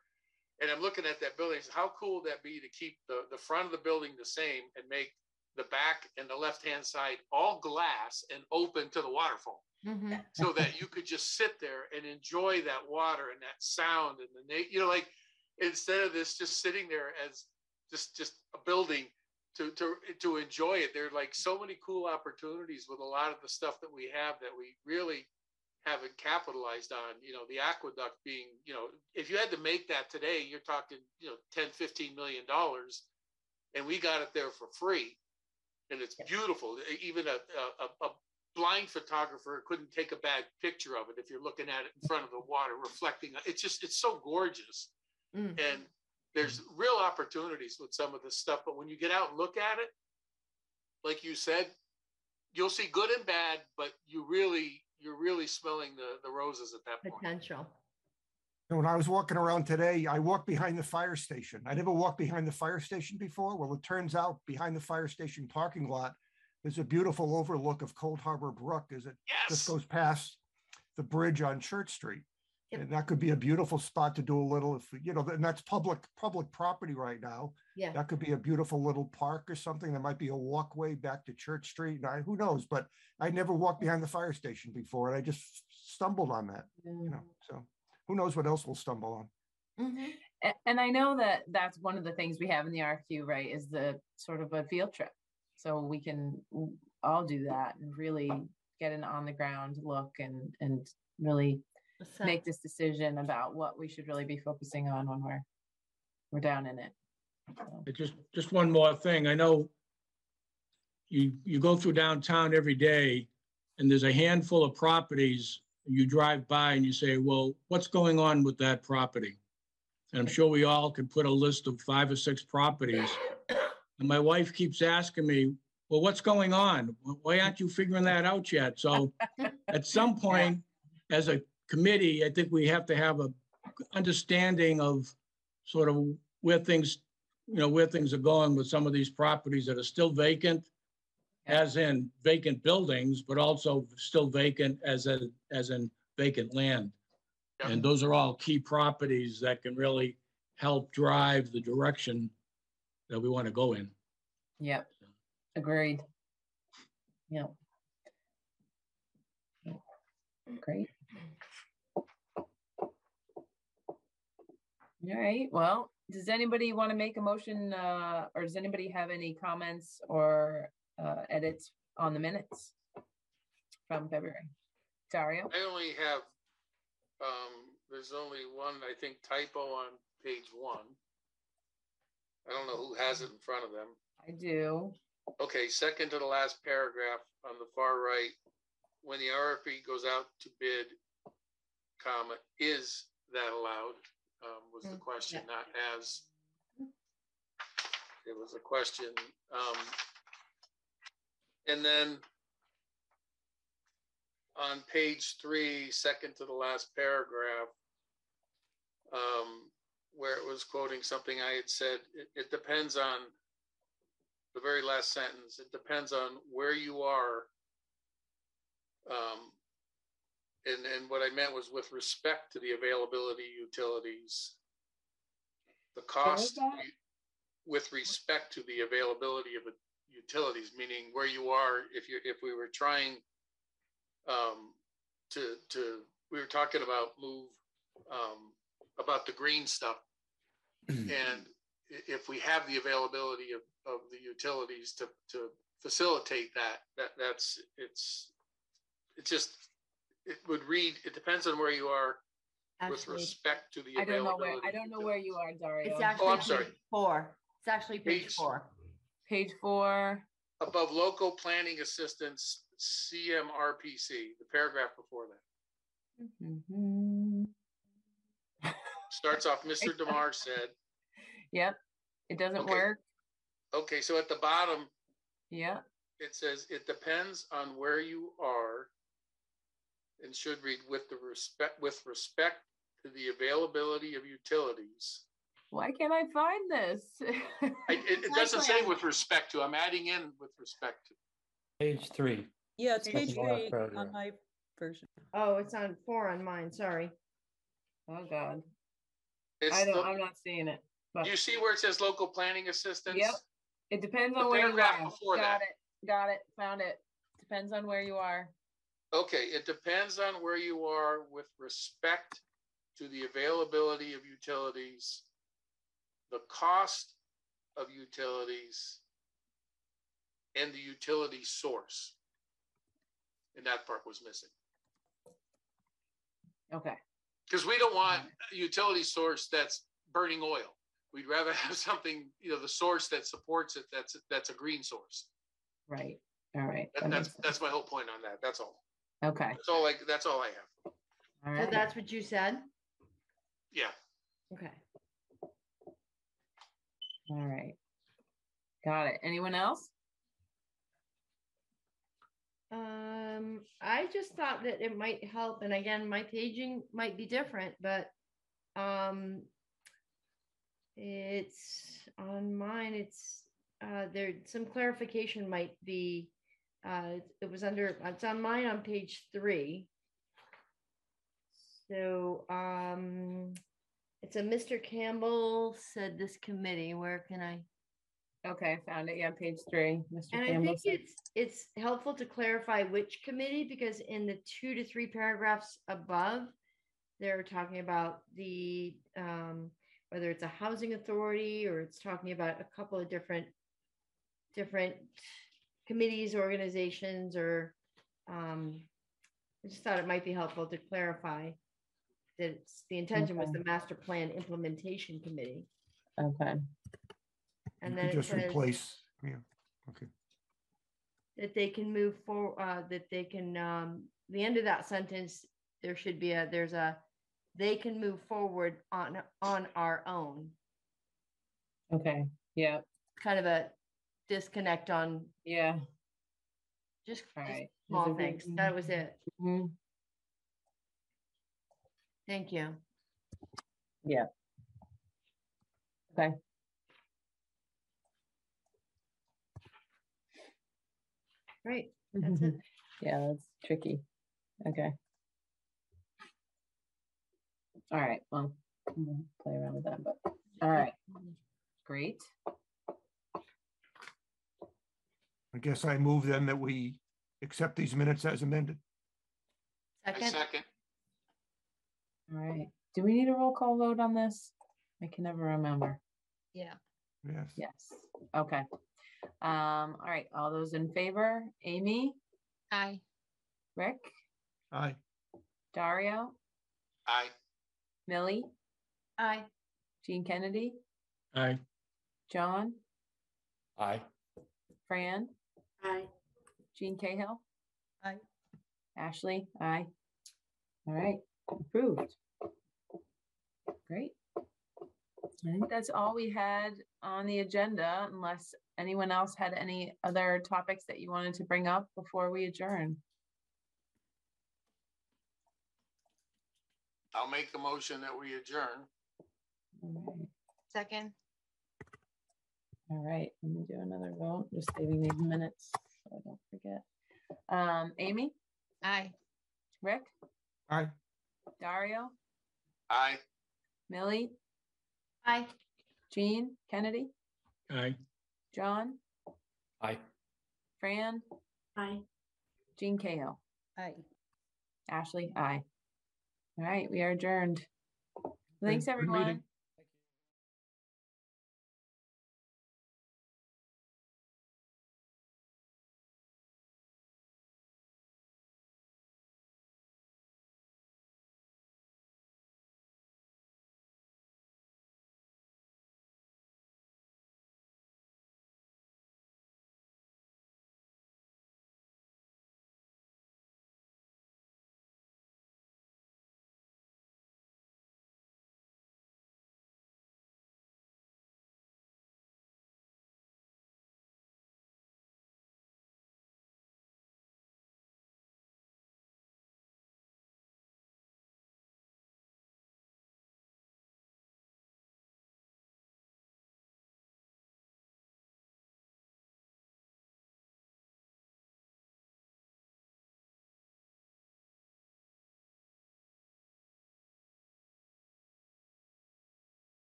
And I'm looking at that building, how cool would that be to keep the, the front of the building the same and make the back and the left-hand side all glass and open to the waterfall? Mhm. so that you could just sit there and enjoy that water and that sound and the you know like instead of this just sitting there as just just a building to to to enjoy it. There are like so many cool opportunities with a lot of the stuff that we have that we really haven't capitalized on you know the aqueduct being you know if you had to make that today you're talking you know 10 15 million dollars and we got it there for free and it's beautiful. Even a, a, a blind photographer couldn't take a bad picture of it if you're looking at it in front of the water reflecting it's just it's so gorgeous Mm. and there's real opportunities with some of this stuff but when you get out and look at it like you said you'll see good and bad but you really you're really smelling the the roses at that point Potential. And When I was walking around today, I walked behind the fire station. I never walked behind the fire station before. Well, it turns out behind the fire station parking lot, there's a beautiful overlook of Cold Harbor Brook as it yes. just goes past the bridge on Church Street. Yep. And that could be a beautiful spot to do a little, if, you know, and that's public, public property right now. Yeah. That could be a beautiful little park or something. There might be a walkway back to Church Street. And I, who knows? But I never walked behind the fire station before and I just stumbled on that, you know, so who knows what else we'll stumble on. Mhm. A- And I know that that's one of the things we have in the RFQ, right, is the sort of a field trip. So we can all do that and really get an on the ground look and, and really So- make this decision about what we should really be focusing on when we're, we're down in it. So, Just, just one more thing. I know you, you go through downtown every day and there's a handful of properties you drive by and you say, well, what's going on with that property? And I'm sure we all could put a list of five or six properties. And my wife keeps asking me, well, what's going on? Why aren't you figuring that out yet? So at some point, as a committee, I think we have to have a understanding of sort of where things, you know, where things are going with some of these properties that are still vacant, as in vacant buildings, but also still vacant as a, as in vacant land. Yeah. And those are all key properties that can really help drive the direction that we want to go in. Yep, agreed. Yep. Yep. Great. All right, well, does anybody want to make a motion, uh, or does anybody have any comments or, uh, edits on the minutes from February? Dario? i only have um there's only one i think typo on page one i don't know who has it in front of them I do. Okay, second to the last paragraph on the far right, when the RFP goes out to bid, comma, is that allowed? Um, was the Mm, question, not as. It was a question, um. And then on page three, second to the last paragraph, um, where it was quoting something I had said, it, it depends on the very last sentence, it depends on where you are. Um, and, and what I meant was with respect to the availability utilities. The cost with respect to the availability of the utilities, meaning where you are, if you, if we were trying um, to, to, we were talking about move, um, about the green stuff. And if we have the availability of, of the utilities to, to facilitate that, that, that's, it's, it's just, it would read, it depends on where you are with Actually, respect to the I don't know where, availability. I don't know where you are, Dario. it's Oh, actually I'm sorry. page four. It's actually page Page- four. Page four, Above local planning assistance, CMRPC, the paragraph before that. Mhm. Starts off, Mr. Demar said, Yep, it doesn't Okay. work. Okay, so at the bottom, Yeah, it says, it depends on where you are. And should read with the respect, with respect to the availability of utilities. why can't I find this? I- It, it doesn't say with respect to, I'm adding in with respect to. Page three. Yeah, it's Page page three Paragraph. on my version. Oh, it's on four on mine, sorry. Oh, God, It's I don't, the- I'm not seeing it, but You see where it says local planning assistance? Yep. it depends the on where you paragraph are. before Got that. it, got it, found it. Depends on where you are. Okay, it depends on where you are with respect to the availability of utilities, the cost of utilities, and the utility source. And that part was missing, Okay, because we don't want a utility source that's burning oil. We'd rather have something, you know, the source that supports it, that's, that's a green source. right, all right. That- that That's, that's my whole point on that, that's all. Sense. Okay, That's all I, that's all I have. all So right. that's what you said? Yeah. Okay. All right. Got it. Anyone else? Um, I just thought that it might help, and again, my paging might be different, but um it's on mine, it's uh there some clarification might be uh it was under it's on mine on page three. So um it's a Mr. Campbell said this committee, where can I? Okay, I found it. Yeah, page three. Mr. Campbell. And I think said- it's, it's helpful to clarify which committee, because in the two to three paragraphs above, they're talking about the, um, whether it's a housing authority or it's talking about a couple of different, different committees, organizations, or, um, I just thought it might be helpful to clarify that it's, the intention was the master plan implementation committee. Okay, And You then just says. replace, yeah, okay. that they can move forward, uh, that they can, um, the end of that sentence, there should be a, there's a, they can move forward on, on our own. okay, yeah, Kind of a disconnect on yeah. just, All just right. small it- things. That was it. Mhm. Thank you. Yeah. Okay. Great. That's it. Yeah, that's tricky. Okay. All right, we'll play around with that, but, all right. Great. I guess I move then that we accept these minutes as amended. I Second, second. All right. Do we need a roll call vote on this? I can never remember. yeah. Yes. Yes. Okay. Um, all right, all those in favor, Amy, Aye. Rick, Aye. Dario, Aye. Millie, Aye. Jean Kennedy, Aye. John, Aye. Fran, Aye. Jean Cahill. Aye. Ashley, aye. All right, approved. Great. I think that's all we had on the agenda unless anyone else had any other topics that you wanted to bring up before we adjourn. I'll make the motion that we adjourn. All right. Second. All right, let me do another vote, just saving these minutes so I don't forget. Um, Amy, Aye. Rick, Aye. Dario, Aye. Millie, Aye. Jean, Kennedy, Aye. John, Aye. Fran, Aye. Jean Cahill, Aye. Ashley, aye. All right, we are adjourned. Thanks, good everyone.